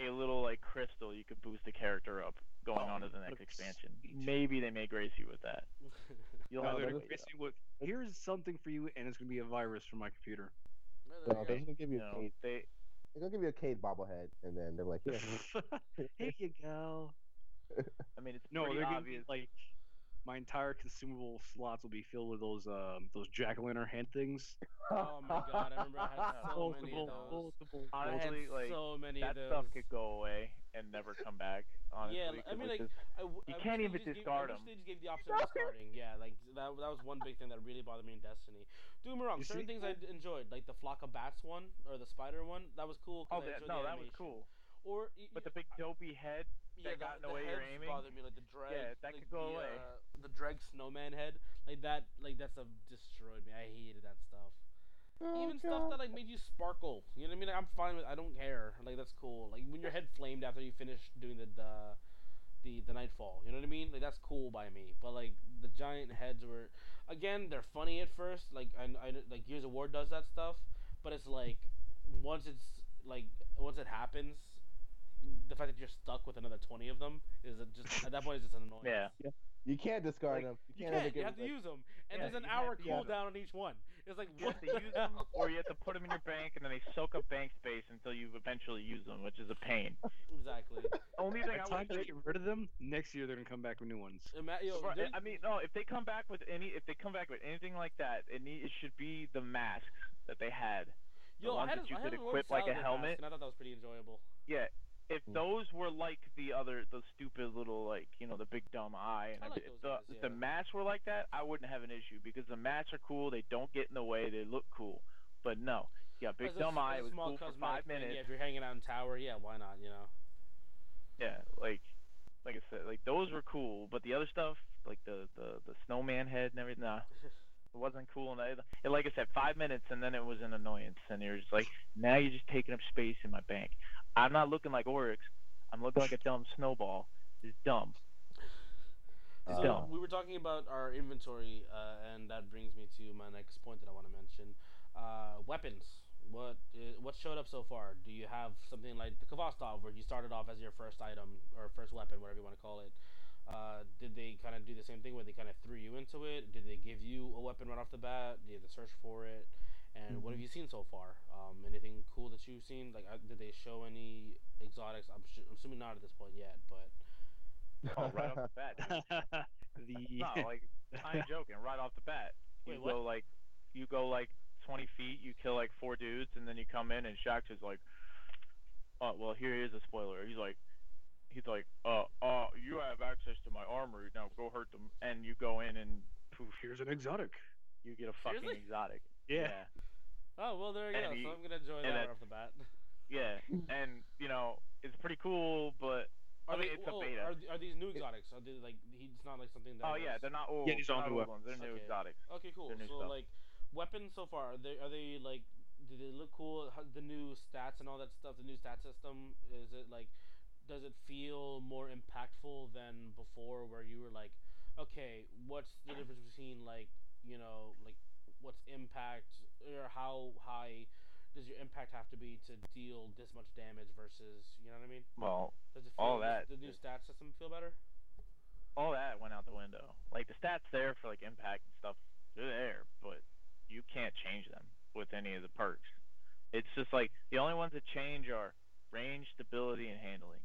a little like crystal you could boost the character up going Oh, on to the next expansion. sweet. Maybe they may grace you with that. You'll No, have they're to grace you with, here's something for you, and it's gonna be a virus for my computer. Well, No, they're gonna give you you a know, Cayde. they They're gonna give you a Cayde bobblehead, and then they're like, yeah. Here you go. I mean it's No, pretty they're gonna obvious. be like my entire consumable slots will be filled with those um those jack o' lantern hand things. Oh my god, I remember I had so many of those. multiple. I had Honestly, like, so many that of those. stuff could go away and never come back. Honestly, Yeah, I 'cause mean, it's like, just- I w- You I can't wish even they just discard gave, I 'em. they just gave the option of discarding. Yeah, like that. That was one big thing that really bothered me in Destiny. Don't get me wrong. You certain see? things I d- enjoyed, like the flock of bats one or the spider one. That was cool. 'cause oh, I that, enjoyed no, the that was animation. cool. Or y- But y- the big dopey head, yeah, that got in the way heads you're aiming? bothered me, like the drag. Yeah, that like could go the, away. Uh, the drag snowman head, like that. Like that stuff destroyed me. I hated that stuff. Oh, Even stuff that like made you sparkle. You know what I mean? Like, I'm fine with. I don't care. Like that's cool. Like when your head flamed after you finished doing the the the, the nightfall. You know what I mean? Like that's cool by me. But like the giant heads were, again, they're funny at first. Like I, I like Gears of War does that stuff, but it's like once it's like once it happens, the fact that you're stuck with another twenty of them is just at that point it's just an annoying. Yeah. You can't discard Like, them. You can't can't. ever You give have to use them, and Yeah, there's an hour to cooldown on each one. It's like You what have to the use them, or you have to put them in your bank, and then they soak up bank space until you eventually use them, which is a pain. exactly. Only By thing I time would they get rid of them, next year they're gonna come back with new ones. Ima- yo, Right, I mean, no. If they come back with any, if they come back with anything like that, it need, it should be the masks that they had. the yo, I ones had, that you I had could a Lord equip like a Saladin mask, helmet. and I thought that was pretty enjoyable. Yeah. If Mm. those were like the other, the stupid little like, you know, the big dumb eye, and I like everything- those if guys, the, if the masks were like that, I wouldn't have an issue because the masks are cool. They don't get in the way. They look cool. But no, yeah, big As dumb as eye a was small cool for cosmetic five thing, minutes. Yeah, if you're hanging out in tower, yeah, why not? You know. Yeah, like like I said, like those were cool, but the other stuff, like the the the snowman head and everything, nah, it wasn't cool. And, I, and like I said, five minutes, and then it was an annoyance, and you're just like, now you're just taking up space in my bank. I'm not looking like Oryx. I'm looking like a dumb snowball. It's dumb. So Uh, we were talking about our inventory, uh, and that brings me to my next point that I want to mention. Uh, weapons. What uh, what showed up so far? Do you have something like the Khvostov, where you started off as your first item or first weapon, whatever you want to call it? Uh, did they kind of do the same thing where they kind of threw you into it? Did they give you a weapon right off the bat? Did you have to search for it? And what have you seen so far? Um, anything cool that you've seen? Like, uh, did they show any exotics? I'm, su- I'm assuming not at this point yet, but Oh, right off the bat. the No, like I'm joking. Right off the bat, you Wait, what? go like you go like 20 feet, you kill like four dudes, and then you come in and Shaxx is like, "Oh, well, here is a spoiler." He's like, he's like, "Uh, uh, you have access to my armory now. Go hurt them." And you go in and poof, here's an exotic. you get a fucking Seriously? exotic. Yeah. oh well, there you And go. he- so I'm gonna enjoy that right that- off the bat. yeah, and you know it's pretty cool, but Are I mean, they, it's a oh, beta. Are, are these new exotics? Are they like he's not like something that? oh yeah, they're not old. Yeah, these are they're all not new old ones. They're new Okay. exotics. Okay, cool. So stuff. like weapons so far, are they are they like do they look cool? How, the new stats and all that stuff. The new stat system is it like does it feel more impactful than before, where you were like, okay, what's the difference between like you know like what's impact or how high does your impact have to be to deal this much damage versus you know what I mean? Well, Does it feel, All does that the new stat system feel better? all that went out the window. Like the stats there for like impact and stuff, they're there, but you can't change them with any of the perks. It's just like the only ones that change are range, stability, and handling.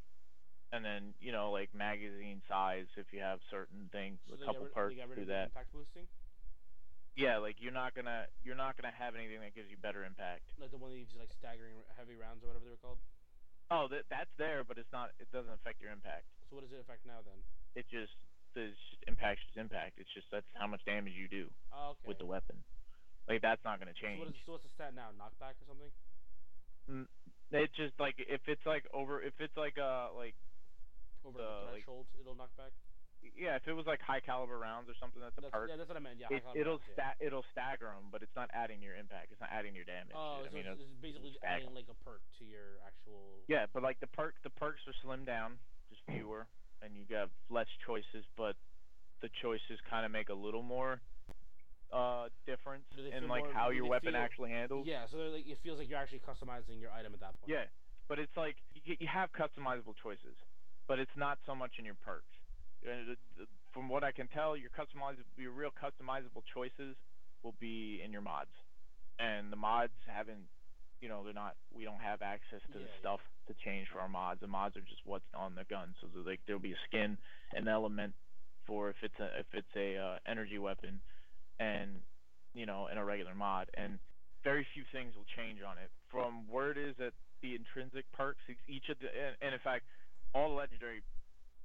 And then you know like magazine size if you have certain things, So a couple rid, perks they got rid do that. impact boosting, Yeah, like you're not gonna you're not gonna have anything that gives you better impact. like the one that gives you like staggering heavy rounds or whatever they're called. Oh, that that's there, but it's not. It doesn't affect your impact. So what does it affect now then? It just just impact is impact. It's just that's how much damage you do Oh, okay. with the weapon. Like that's not gonna so, change. what is, so what's the stat now? Knockback or something? It just like if it's like over if it's like uh like Over the like- threshold, it'll knock back. Yeah if it was like high caliber rounds or something that's a That's, perk. yeah, that's what I meant. Yeah, it, high caliber it'll rounds, sta- it'll stagger them, but it's not adding your impact. It's not adding your damage. Oh, I so mean, it's, it's- basically just adding like a perk to your actual. yeah, but like the perk the perks are slimmed down, just fewer, and you got less choices, but the choices kind of make a little more uh difference in like more- how your weapon feel- actually handles. Yeah, so like it feels like you're actually customizing your item at that point. Yeah, but it's like you, you have customizable choices, but it's not so much in your perks. The- the- From what I can tell, your customizable, your real customizable choices will be in your mods, and the mods haven't, you know, they're not. We don't have access to the Yeah, yeah. stuff to change for our mods. The mods are just what's on the gun. So like there'll be a skin, an element for if it's a if it's a uh, energy weapon, and you know, in a regular mod, and very few things will change on it. From where it is at the intrinsic perks, each- of the, and, and in fact, all the legendary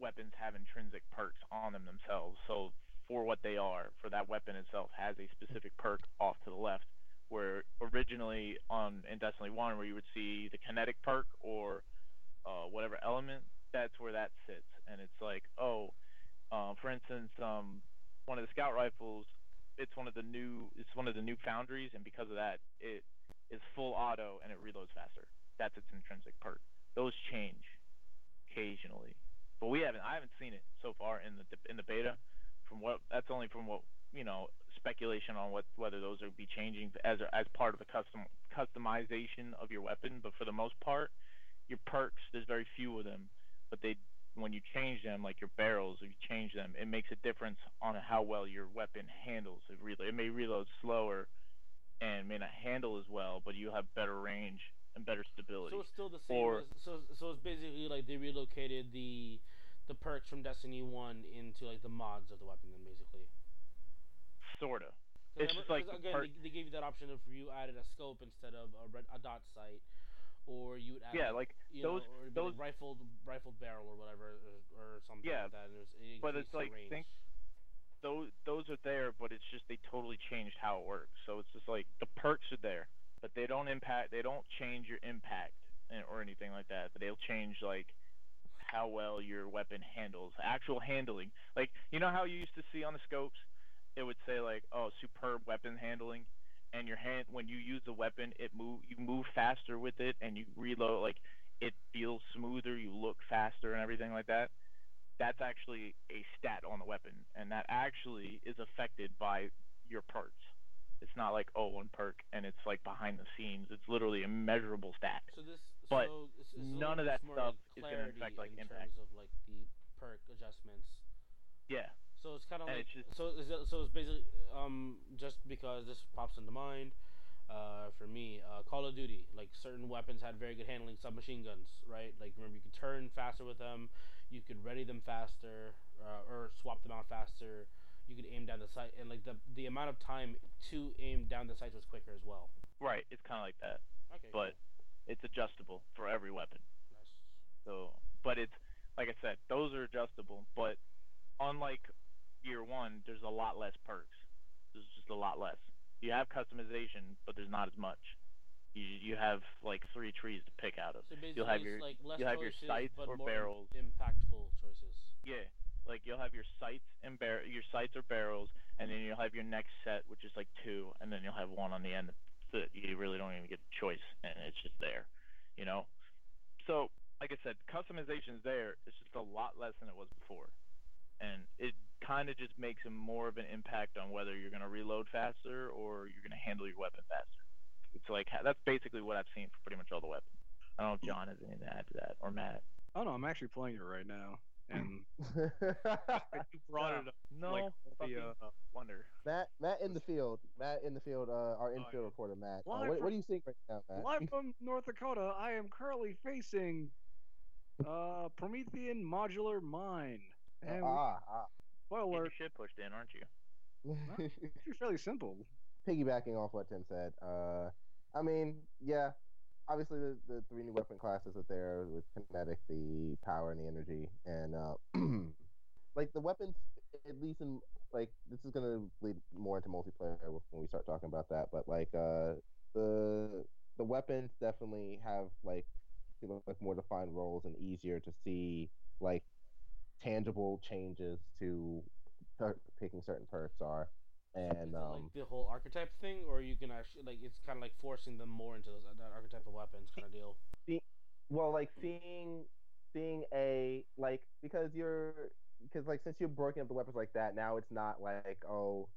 weapons have intrinsic perks on them themselves. So for what they are, for that weapon itself has a specific perk off to the left. Where originally on in Destiny One, where you would see the kinetic perk or uh, whatever element, that's where that sits, and it's like, oh, uh, for instance, um, one of the scout rifles, it's one of the new, it's one of the new foundries, and because of that, it is full auto and it reloads faster. That's its intrinsic perk. Those change occasionally, but we haven't. I haven't seen it so far in the in the beta. From what that's only from what you know speculation on what whether those will be changing as as part of the custom customization of your weapon. But for the most part, your perks. There's very few of them, but they when you change them, like your barrels, if you change them, it makes a difference on how well your weapon handles. It reload. It may reload slower, and may not handle as well, but you have better range and better stability. So it's still the same. Or- as, so so it's basically like they relocated the the perks from Destiny One into like the mods of the weapon, then basically. Sorta. It's just like again, perk- they, they gave you that option if you added a scope instead of a red a dot sight, or you would add Yeah, like, those- know, or those- like rifled rifled barrel or whatever or, or something Yeah, like that. And it, was, it but it's like, range. think- those those are there, but it's just they totally changed how it works. So it's just like the perks are there, but they don't impact. They don't change your impact eh, or anything like that. But they'll change like how well your weapon handles, actual handling. Like you know how you used to see on the scopes, it would say like, oh, superb weapon handling, and your hand when you use the weapon, it move you move faster with it, and you reload like it feels smoother, you look faster, and everything like that that's actually a stat on the weapon, and that actually is affected by your perks. It's not like oh one perk and it's like behind the scenes. It's literally a measurable stat. So this, But so it's, it's none of that stuff is gonna affect, like, in impact. terms of like the perk adjustments. Yeah, So it's kind of like it's so. Is it, so it's basically um just because this pops into mind. Uh, for me, uh, Call of Duty, like certain weapons had very good handling. Submachine guns, right? Like remember, you could turn faster with them. You could ready them faster, uh, or swap them out faster. You could aim down the sight, and like the the amount of time to aim down the sights was quicker as well. right. It's kind of like that, Okay, but it's adjustable for every weapon. Nice. So, but it's like I said, those are adjustable. But unlike year one, there's a lot less perks. There's just a lot less. You have customization, but there's not as much. You you have like three trees to pick out of. So basically, You'll have your- like less you'll have your choices, sights but or more barrels. impactful choices. Yeah, like you'll have your sights and bar- your sights or barrels, and then you'll have your next set, which is like two, and then you'll have one on the end that you really don't even get a choice, and it's just there, you know. So, like I said, customization's there. It's just a lot less than it was before, and it kind of just makes a more of an impact on whether you're gonna reload faster or you're gonna handle your weapon faster. It's like that's basically what I've seen for pretty much all the weapons. I don't know if John has anything to add to that or Matt. Oh no, I'm actually playing it right now, and you brought it up. No, like, fucking the, uh, wonder. Matt, Matt in the field, Matt in the field, uh, our infield yeah. reporter, Matt. Uh, what, from- what do you think right now, Matt? Live from North Dakota, I am currently facing uh, Protheon Modular Mind. And ah, ah. spoiler Getting alert, your shit pushed in, aren't you? it's actually fairly simple. Piggybacking off what Tim said, uh, I mean, yeah, obviously the, the three new weapon classes are there with kinetic, the power, and the energy, and uh, like the weapons, at least in like this is gonna lead more into multiplayer when we start talking about that, but like uh, the the weapons definitely have like you know, like more defined roles and easier to see like tangible changes to per- picking certain perks are. And Is it um, like the whole archetype thing, or you can actually like it's kind of like forcing them more into those, that archetype of weapons kind of deal. well like seeing seeing a like because you're because like since you're breaking up the weapons like that now it's not like oh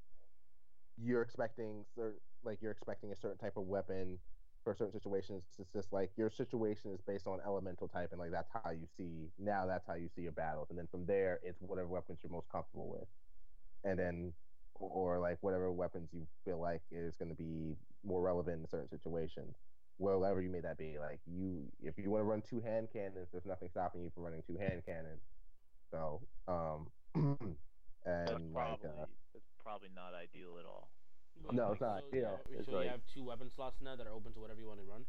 you're expecting certain like you're expecting a certain type of weapon for certain situations. It's just like your situation is based on elemental type and like that's how you see now that's how you see your battles. And then from there it's whatever weapons you're most comfortable with. And then or like whatever weapons you feel like is going to be more relevant in certain situations wherever you may that be. Like you, if you want to run two hand cannons, there's nothing stopping you from running two hand cannons. So, um, That's and like, probably uh, that's probably not ideal at all. No, it's not So, ideal. yeah, It's so like- you have two weapon slots now that are open to whatever you want to run.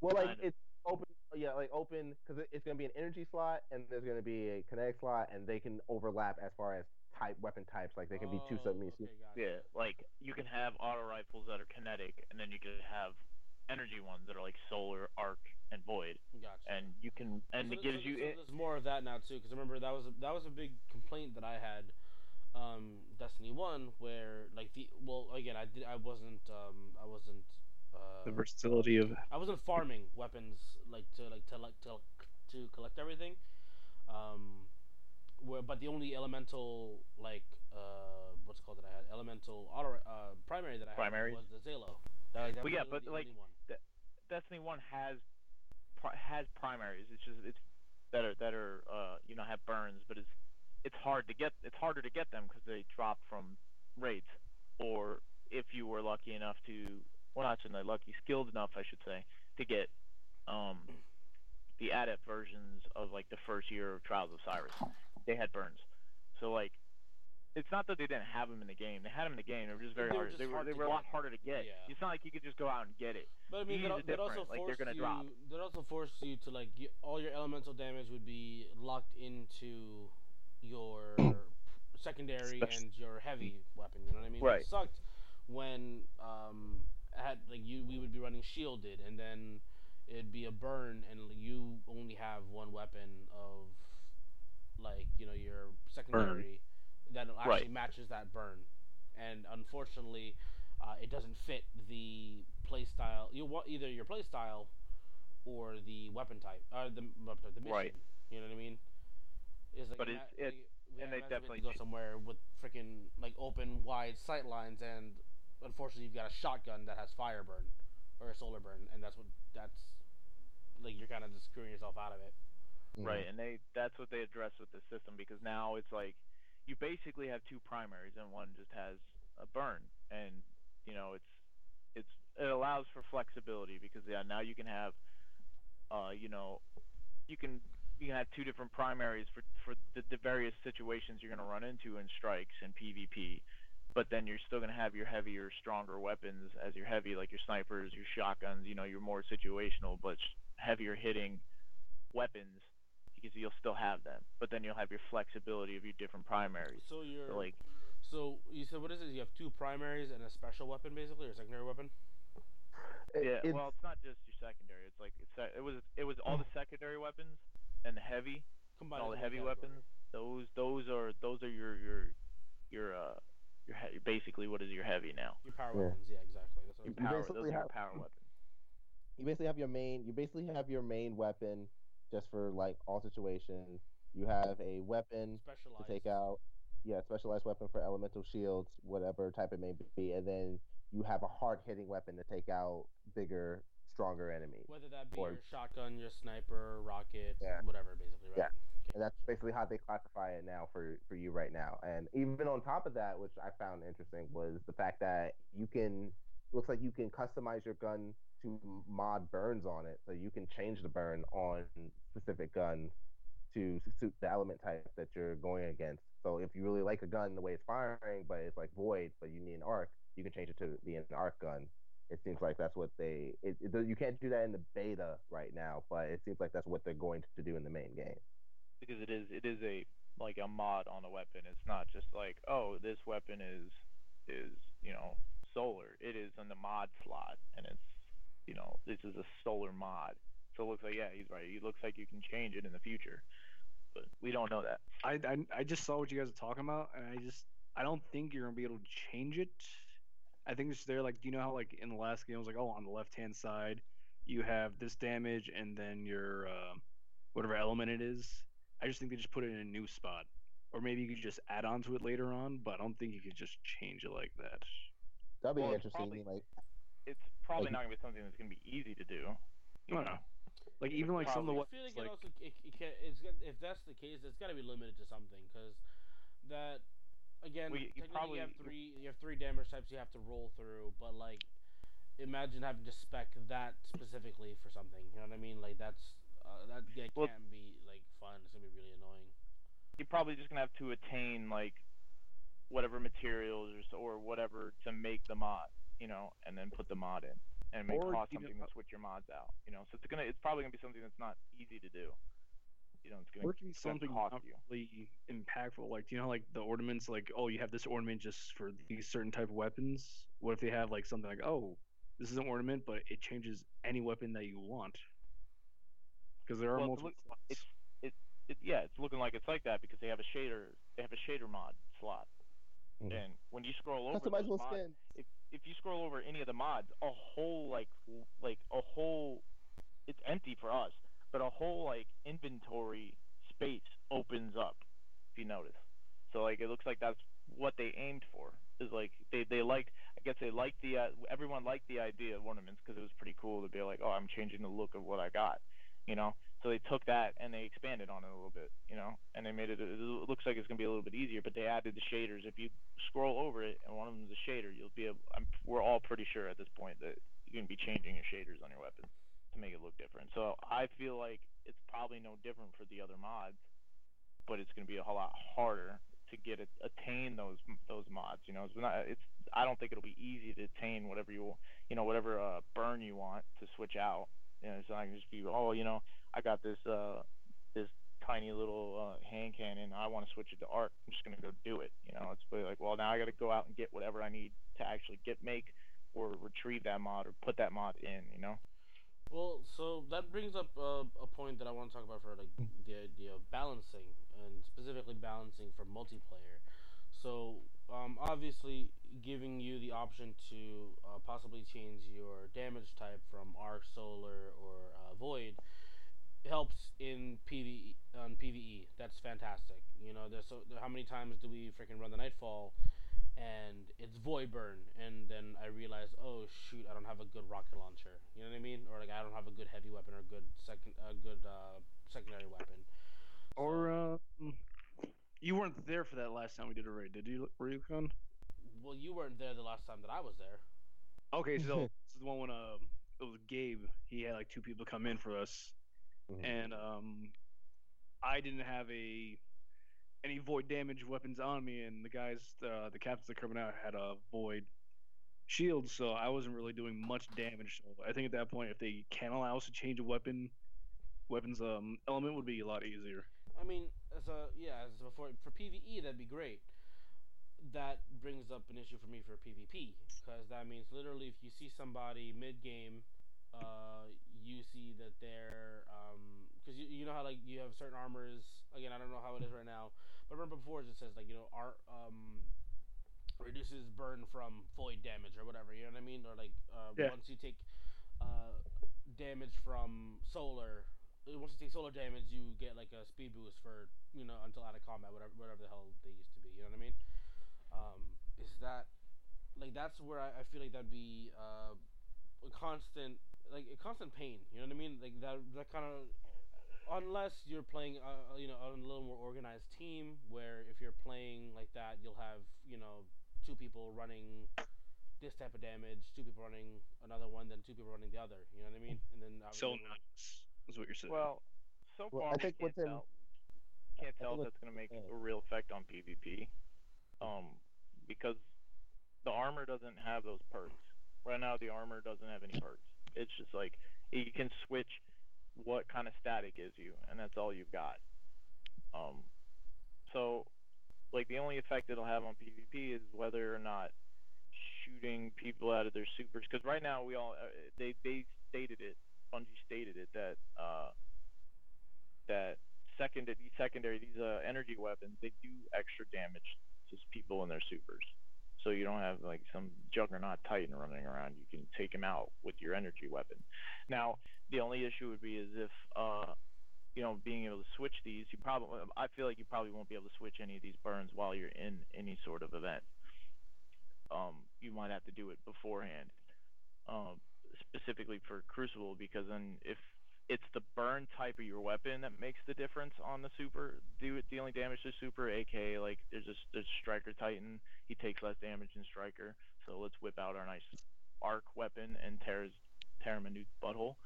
well, like it's open, yeah, like open because it, it's going to be an energy slot and there's going to be a kinetic slot, and they can overlap as far as type weapon types. Like they can be two Oh, submachine. okay, gotcha. Yeah, like you can have auto rifles that are kinetic, and then you can have energy ones that are like solar, arc, and void, Gotcha. and you can and So it gives so, you so it. there's more of that now too, because remember that was a, that was a big complaint that I had, um, Destiny One, where like the well again I did I wasn't um I wasn't uh The versatility of I wasn't farming weapons like to like to like to to collect everything, um, where but the only elemental like uh what's it called that I had elemental auto uh primary that I Primary? had was the Zhalo. That, that Well, yeah, but, like, one. Destiny One has pri- has primaries. It's just it's that are uh you know have burns, but it's it's hard to get it's harder to get them because they drop from raids, or if you were lucky enough to well not saying lucky skilled enough I should say to get um the adept versions of like the first year of Trials of Osiris, they had burns. So like it's not that they didn't have them in the game. They had them in the game. They were just very They hard. just they were hard they were a lot harder to get. Yeah. It's not like you could just go out and get it. But I mean, that, that also like, forced you. drop. That also forced you to like get, all your elemental damage would be locked into your secondary and your heavy weapon. You know what I mean? Right. It sucked when um had like you we would be running shielded and then it'd be a burn and you only have one weapon of like you know your secondary that actually Right. matches that burn. And unfortunately uh, it doesn't fit the play style you want either your play style or the weapon type or the weapon type, the mission. Right. you know what I mean? It's like But it's- it- like, we- and they imagine we had to definitely go somewhere with freaking like open wide sight lines and unfortunately you've got a shotgun that has fire burn or a solar burn and that's what that's like you're kind of just screwing yourself out of it Mm-hmm. Right, and they that's what they address with the system because now it's like you basically have two primaries and one just has a burn and you know it's it's it allows for flexibility because yeah now you can have uh you know you can you can have two different primaries for for the, the various situations you're going to run into in strikes and PvP but then you're still going to have your heavier stronger weapons as your heavy like your snipers your shotguns you know your more situational but sh- heavier hitting weapons because you'll still have them, but then you'll have your flexibility of your different primaries. so you're So like so you said what is it you have two primaries and a special weapon basically or secondary weapon yeah, it's- well, it's not just your secondary. It's like it's it was it was all the secondary weapons and the heavy, combined all the heavy category. weapons. Those those are those are your your your uh your he- basically what is your heavy now? your power Yeah. weapons yeah exactly that's what You power. basically Those are your have- power weapons. you basically have your main you basically have your main weapon just for like all situations. You have a weapon to take out yeah, specialized weapon for elemental shields, whatever type it may be, and then you have a hard hitting weapon to take out bigger, stronger enemies. whether that be or- your shotgun your sniper rocket Yeah. whatever basically right Yeah. okay. And that's basically how they classify it now for, for you right now. And even on top of that, which I found interesting, was the fact that you can looks like you can customize your gun to mod burns on it, so you can change the burn on specific guns to suit the element type that you're going against. So if you really like a gun the way it's firing, but it's like void, but you need an arc, you can change it to be an arc gun. It seems like that's what they. It, it, you can't do that in the beta right now, but it seems like that's what they're going to do in the main game. because it is it is a like a mod on a weapon. It's not just like oh this weapon is is you know solar. It is in the mod slot and it's you know this is a solar mod. So it looks like yeah he's right. It looks like you can change it in the future, but we don't know that. I, I I just saw what you guys are talking about, and I just I don't think you're gonna be able to change it. I think it's there. Like, do you know how like in the last game it was like, oh, on the left hand side, you have this damage, and then your uh, whatever element it is. I just think they just put it in a new spot, or maybe you could just add on to it later on. But I don't think you could just change it like that. That'd be Well, interesting. probably- Like, It's probably Like- not gonna be something that's gonna be easy to do. I don't know. Like even like some of the I feel like, weapons, it like also it, it can, it's if that's the case, it's got to be limited to something because that again, Well, you- you technically probably- you have three you have three damage types you have to roll through, but like imagine having to spec that specifically for something. You know what I mean? Like that's uh, that yeah, Well- can be like fun. It's gonna be really annoying. You're probably just gonna have to attain like whatever materials or, or whatever to make the mod, you know, and then put the mod in, and it may Or, cost you know- something to switch your mods out, you know. So it's gonna, it's probably gonna be something that's not easy to do. You know, it's gonna, or it can be something cost not you. really impactful. Like, you know, like the ornaments, like, oh, you have this ornament just for these certain type of weapons. What if they have like something like, oh, this is an ornament, but it changes any weapon that you want? Because there are Well, multiple. look- slots. it's it, yeah, it's looking like it's like that because they have a shader, they have a shader mod slot, Mhm. and when you scroll over those customizable mods, skins. if if you scroll over any of the mods, a whole like like a whole it's empty for us, but a whole like inventory space opens up if you notice. So like it looks like that's what they aimed for. Is like they they liked I guess they liked the uh, everyone liked the idea of ornaments because it was pretty cool to be like oh I'm changing the look of what I got, you know. So they took that and they expanded on it a little bit, you know, and they made it. It looks like it's gonna be a little bit easier, but they added the shaders. If you scroll over it and one of them is a shader, you'll be. Able, I'm, we're all pretty sure at this point that you're gonna be changing your shaders on your weapon to make it look different. So I feel like it's probably no different for the other mods, but it's gonna be a whole lot harder to get it, attain those those mods. You know, it's not. It's. I don't think it'll be easy to attain whatever you you know whatever uh, burn you want to switch out. You know, it's not gonna just be oh you know I got this uh this tiny little uh, hand cannon. I want to switch it to arc. I'm just gonna go do it. You know, it's really like well now I got to go out and get whatever I need to actually get make or retrieve that mod or put that mod in. You know. Well, so that brings up uh, a point that I want to talk about for like the idea of balancing and specifically balancing for multiplayer. So um, obviously, giving you the option to uh, possibly change your damage type from arc, solar, or uh, void helps in PVE on PVE. That's fantastic. You know, there's so how many times do we freaking run the Nightfall, and it's void burn, and then I realize, oh shoot, I don't have a good rocket launcher. You know what I mean? Or like I don't have a good heavy weapon or a good second, a good uh, secondary weapon. Or um, you weren't there for that last time we did a raid, did you, Ryukon? Well, you weren't there the last time that I was there. Okay, so this is the one when uh, it was Gabe. He had like two people come in for us, Mhm. and um, I didn't have a any void damage weapons on me, and the guys, uh, the captains that are coming out had a void shield, so I wasn't really doing much damage. So I think at that point, if they can allow us to change a weapon, weapons um element would be a lot easier. I mean, as a yeah, as a, for for PVE that'd be great. That brings up an issue for me for PvP because that means literally if you see somebody mid game, uh, you see that they're because you, you know how like you have certain armors. Again, I don't know how it is right now, but remember before it just says like you know art um reduces burn from void damage or whatever. You know what I mean? Or like uh, Yeah. once you take uh, damage from solar, uh, once you take solar damage, you get like a speed boost for you know until out of combat, whatever whatever the hell they used to be. You know what I mean? Um, is that like that's where I, I feel like that'd be uh, a constant like a constant pain. You know what I mean? Like that that kind of unless you're playing uh, you know on a little more organized team where if you're playing like that you'll have you know two people running this type of damage two people running another one then two people running the other you know what i mean and then So obviously- nice is what you're saying. Well, so Well, far I think we what's can't in- tell. Can't tell if that's going to make yeah. a real effect on PvP, um, because the armor doesn't have those perks. Right now, the armor doesn't have any perks. It's just like you can switch what kind of static gives you, and that's all you've got. Um, so, like the only effect it'll have on PvP is whether or not shooting people out of their supers. Because right now we all uh, they they stated it, Bungie stated it that uh, that second these secondary these uh, energy weapons they do extra damage to people in their supers. So you don't have like some juggernaut titan running around. You can take him out with your energy weapon. Now the only issue would be is if uh, you know being able to switch these. You probably I feel like you probably won't be able to switch any of these burns while you're in any sort of event. Um, you might have to do it beforehand. Um, specifically for Crucible because then if it's the burn type of your weapon that makes the difference on the super do dealing damage to super aka like there's a there's striker titan he takes less damage than striker so let's whip out our nice arc weapon and tear his tear him a new butthole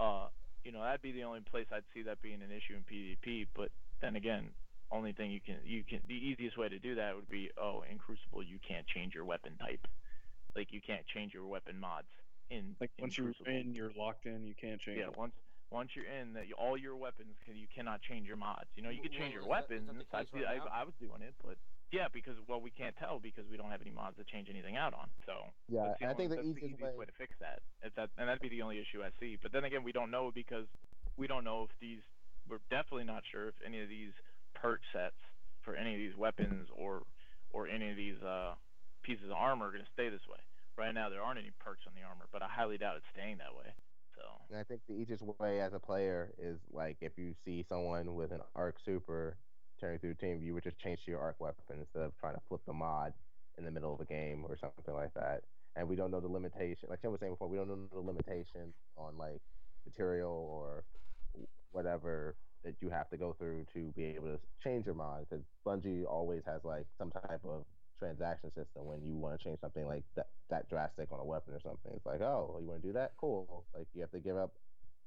uh you know that'd be the only place i'd see that being an issue in pvp but then again only thing you can you can the easiest way to do that would be oh in crucible you can't change your weapon type like you can't change your weapon mods in like in once you're in, you're locked in. You can't change. Yeah, it. once once you're in, that you- all your weapons can you cannot change your mods. You know, you can Well, change your is that- is weapons. that the I, right? I, I was doing it, but yeah, because well, we can't tell because we don't have any mods to change anything out on. So Yeah, the I think only- the that's easiest way. to fix that. If that and that'd be the only issue I see. But then again, we don't know because we don't know if these. We're definitely not sure if any of these perk sets for any of these weapons or or any of these uh, pieces of armor are going to stay this way. Right now, there aren't any perks on the armor, but I highly doubt it's staying that way. And I think the easiest way as a player is like if you see someone with an arc super turning through team, you would just change to your arc weapon instead of trying to flip the mod in the middle of a game or something like that. And we don't know the limitation. Like Tim was saying before, we don't know the limitation on like material or whatever that you have to go through to be able to change your mod. Because Bungie always has like some type of transaction system when you want to change something like that, that drastic on a weapon or something. It's like, oh, you want to do that? Cool. Like you have to give up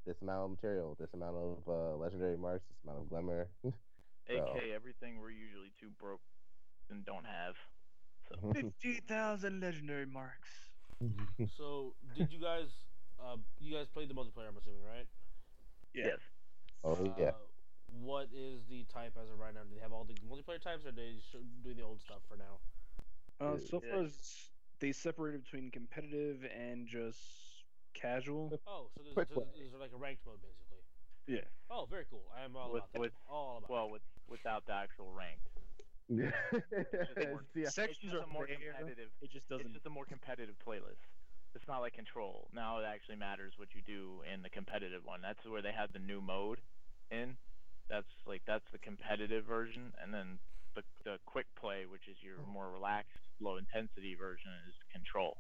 this amount of material, this amount of uh, legendary marks, this amount of glimmer. AK everything we're usually too broke and don't have. So Fifty thousand legendary marks. So did you guys? Uh, you guys played the multiplayer, I'm assuming, right? yes. oh yeah. Uh, what is the type as of right now? Do they have all the multiplayer types, or they sh- do the old stuff for now? Uh, Yeah. so far, as they separated between competitive and just casual. Oh, so there's, Quick so there's like a ranked mode, basically. Yeah. Oh, very cool. I am all With- about that. with- all about. Well, with without the actual ranked. Yeah. It's Sections are more competitive. It just It's doesn't. It's just a more competitive playlist. It's not like Control. Now it actually matters what you do in the competitive one. That's where they have the new mode in. That's like that's the competitive version, and then the the quick play, which is your more relaxed, low intensity version, is Control.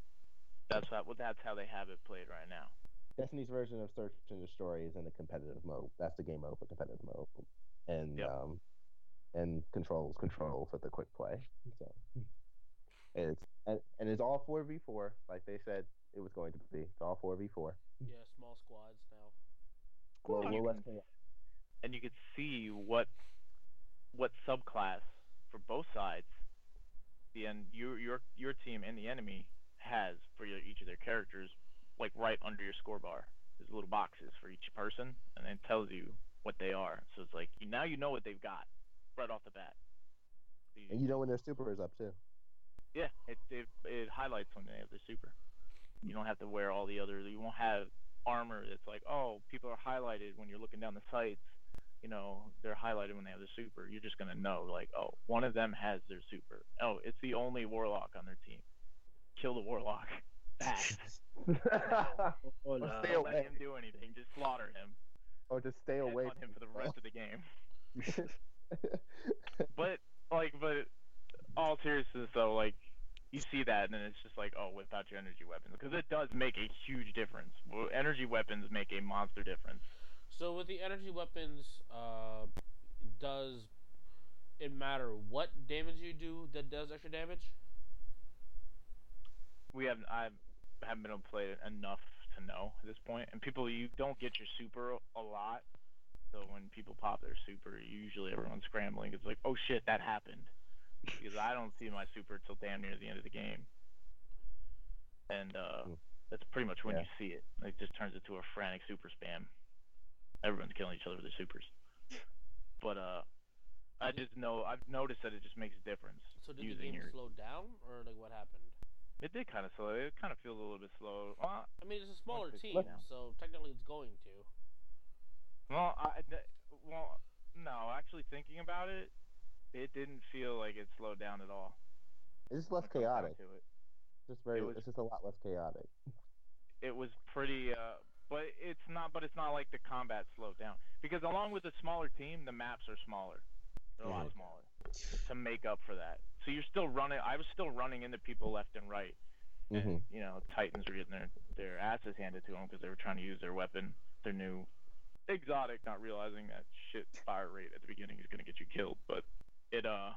That's how well, that's how they have it played right now. Destiny's version of Search and Destroy is in the competitive mode. That's the game mode for competitive mode, and Yep. um, and controls control for the quick play. So it's and, and it's all four v four, like they said it was going to be. It's all four v four. Yeah, small squads now. Well, And you can- and you could see what what subclass for both sides the en- your your your team and the enemy has for your, each of their characters like right under your score bar there's little boxes for each person and it tells you what they are so it's like you, now you know what they've got right off the bat So and you know when their super is up too. yeah, it, it it highlights when they have the super. You don't have to wear all the other. You won't have armor that's like, oh, people are highlighted when you're looking down the sights. You know, they're highlighted when they have the super. You're just gonna know, like, oh, one of them has their super. Oh, it's the only warlock on their team. Kill the warlock. Fast. Oh, Or no. stay Don't let away. him do anything. Just slaughter him. or just stay away Headhunt him for the rest of the game. but like, but all seriousness though, like you see that and then it's just like, oh, without your energy weapons because it does make a huge difference. Well, Energy weapons make a monster difference. So with the energy weapons, uh, does it matter what damage you do that does extra damage? We have I haven't been able to play it enough to know at this point. And people, you don't get your super a lot. So when people pop their super, usually everyone's scrambling. It's like, oh shit, that happened. Because I don't see my super till damn near the end of the game. And uh, Mm. that's pretty much when Yeah. you see it. It just turns into a frantic super spam. Everyone's killing each other with their supers. But uh, I just know I've noticed that it just makes a difference. So did the game your slow down, or like what happened? It did kind of slow. It kind of feels a little bit slow. Well, I mean, it's a smaller it's team, slow so technically it's going to. well, I, th- well, no. Actually, thinking about it, it didn't feel like it slowed down at all. it's just less it comes down chaotic. to it. Just very. was- It's just a lot less chaotic. It was pretty, uh, but it's not. But it's not like the combat slowed down because along with the smaller team, the maps are smaller. They're a lot Mhm. smaller to make up for that. So you're still running. I was still running into people left and right. and Mhm. you know Titans were getting their their asses handed to them because they were trying to use their weapon, their new exotic, not realizing that shit fire rate at the beginning is gonna get you killed. But it uh,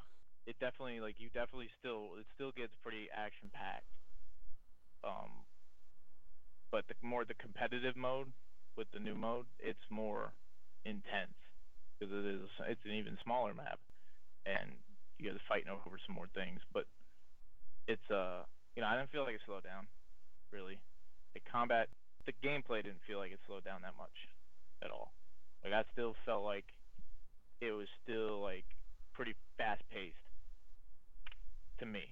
it definitely like you definitely still it still gets pretty action packed. Um, but the more the competitive mode with the new mode, it's more intense because it is it's an even smaller map, and you guys are fighting over some more things. But it's uh you know, I didn't feel like it slowed down, really. The combat, the gameplay didn't feel like it slowed down that much at all. Like I still felt like it was still like pretty fast paced to me.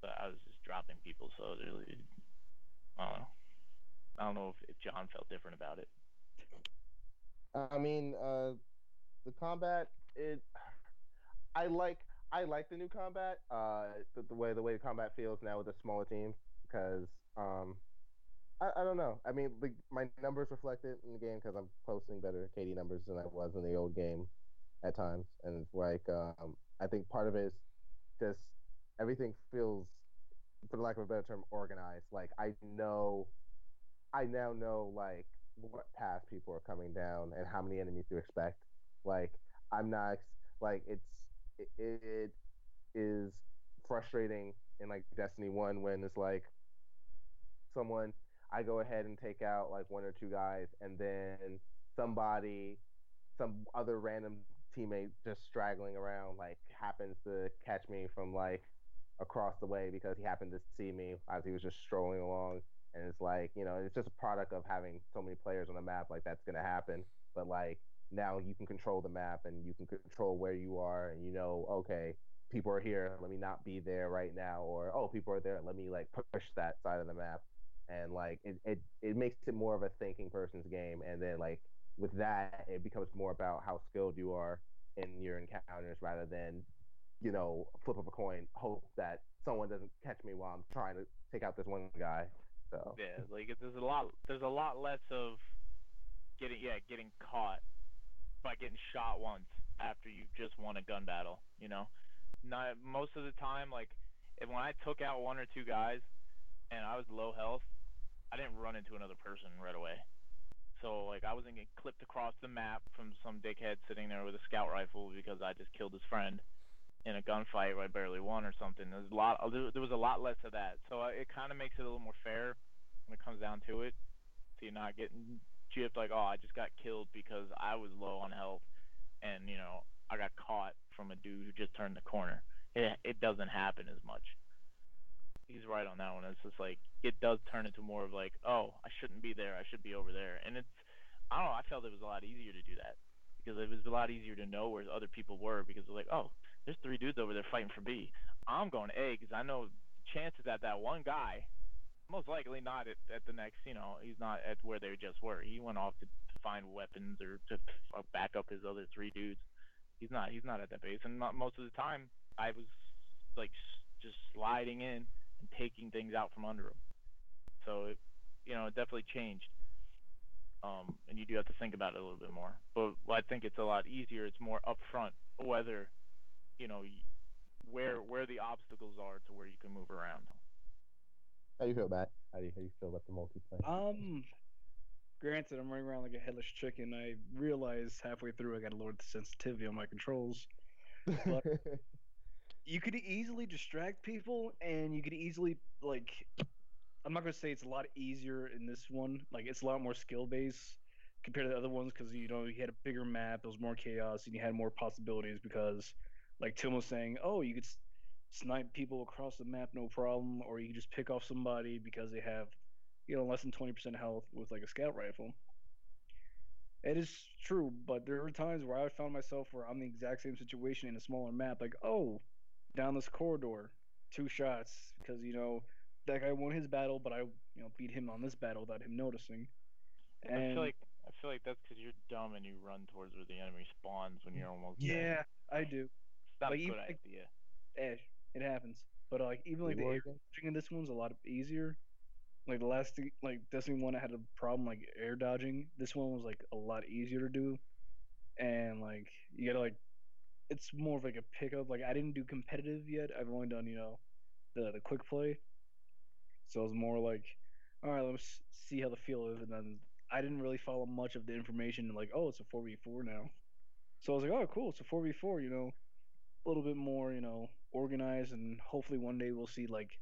But I was just dropping people, so it really, I don't know. I don't know if, if John felt different about it. I mean, uh, the combat. It. I like. I like the new combat. Uh, the, the way the way the combat feels now with a smaller team because um, I, I don't know. I mean, the, my numbers reflect it in the game because I'm posting better KD numbers than I was in the old game at times, and it's like um, I think part of it is just everything feels, for lack of a better term, organized. Like I know, I now know like what paths people are coming down and how many enemies to expect. Like I'm not like it's it, it is frustrating in like Destiny One when it's like someone I go ahead and take out like one or two guys and then somebody some other random teammate just straggling around like happens to catch me from like across the way because he happened to see me as he was just strolling along and it's like you know it's just a product of having so many players on the map like that's going to happen. But like now you can control the map and you can control where you are and you know okay people are here let me not be there right now or oh people are there let me like push that side of the map. And like it, it it makes it more of a thinking person's game. And then like with that it becomes more about how skilled you are in your encounters rather than you know flip of a coin hope that someone doesn't catch me while i'm trying to take out this one guy so Yeah, like there's a lot there's a lot less of getting yeah getting caught by getting shot once after you just won a gun battle. You know, not most of the time like if, when I took out one or two guys and I was low health, I didn't run into another person right away. So like I wasn't getting clipped across the map from some dickhead sitting there with a scout rifle because I just killed his friend in a gunfight where I barely won or something. There's a lot. There was a lot less of that. So uh, it kind of makes it a little more fair when it comes down to it. So you're not getting gypped like, oh, I just got killed because I was low on health, and you know I got caught from a dude who just turned the corner. It it doesn't happen as much. He's right on that one. It's just like it does turn into more of like, oh, I shouldn't be there. I should be over there. And it's, I don't know. I felt it was a lot easier to do that because it was a lot easier to know where other people were because it's like, oh, there's three dudes over there fighting for B. I'm going A because I know chances that that one guy, most likely not at, at the next, you know, he's not at where they just were. He went off to find weapons or to back up his other three dudes. He's not. He's not at that base. And not, most of the time, I was like just sliding in and taking things out from under him. So it, you know, it definitely changed. Um, and you do have to think about it a little bit more. But I think it's a lot easier. It's more upfront whether, you know, where where the obstacles are to where you can move around. how do you feel matt how do you, how you feel about the multiplayer Um, granted, I'm running around like a headless chicken. I realized halfway through I got to lower the sensitivity on my controls. but- You could easily distract people, and you could easily like. I'm not gonna say it's a lot easier in this one. Like it's a lot more skill based compared to the other ones because you know you had a bigger map, there was more chaos, and you had more possibilities. Because, like Tim was saying, oh, you could s- snipe people across the map no problem, or you could just pick off somebody because they have you know, less than 20% health with like a scout rifle. It is true, but there are times where I found myself where I'm in the exact same situation in a smaller map, like, oh, down this corridor, two shots, because, you know, that guy won his battle, but I, you know, beat him on this battle without him noticing. I feel like I feel like that's because you're dumb and you run towards where the enemy spawns when you're almost yeah, I do. It's not like, a good like- idea. Eh, it happens. But like even like the Reload air again? dodging in this one's a lot easier. Like the last thing, like Destiny one, I had a problem like air dodging. This one was like a lot easier to do, and like you gotta like, it's more of like a pickup. Like I didn't do competitive yet. I've only done you know, the the quick play. So it's more like, all right, let's see how the feel is, and then I didn't really follow much of the information. Like, oh, it's a four v four now. So I was like, oh, cool, it's a four v four. You know, a little bit more, you know, organized, and hopefully one day we'll see like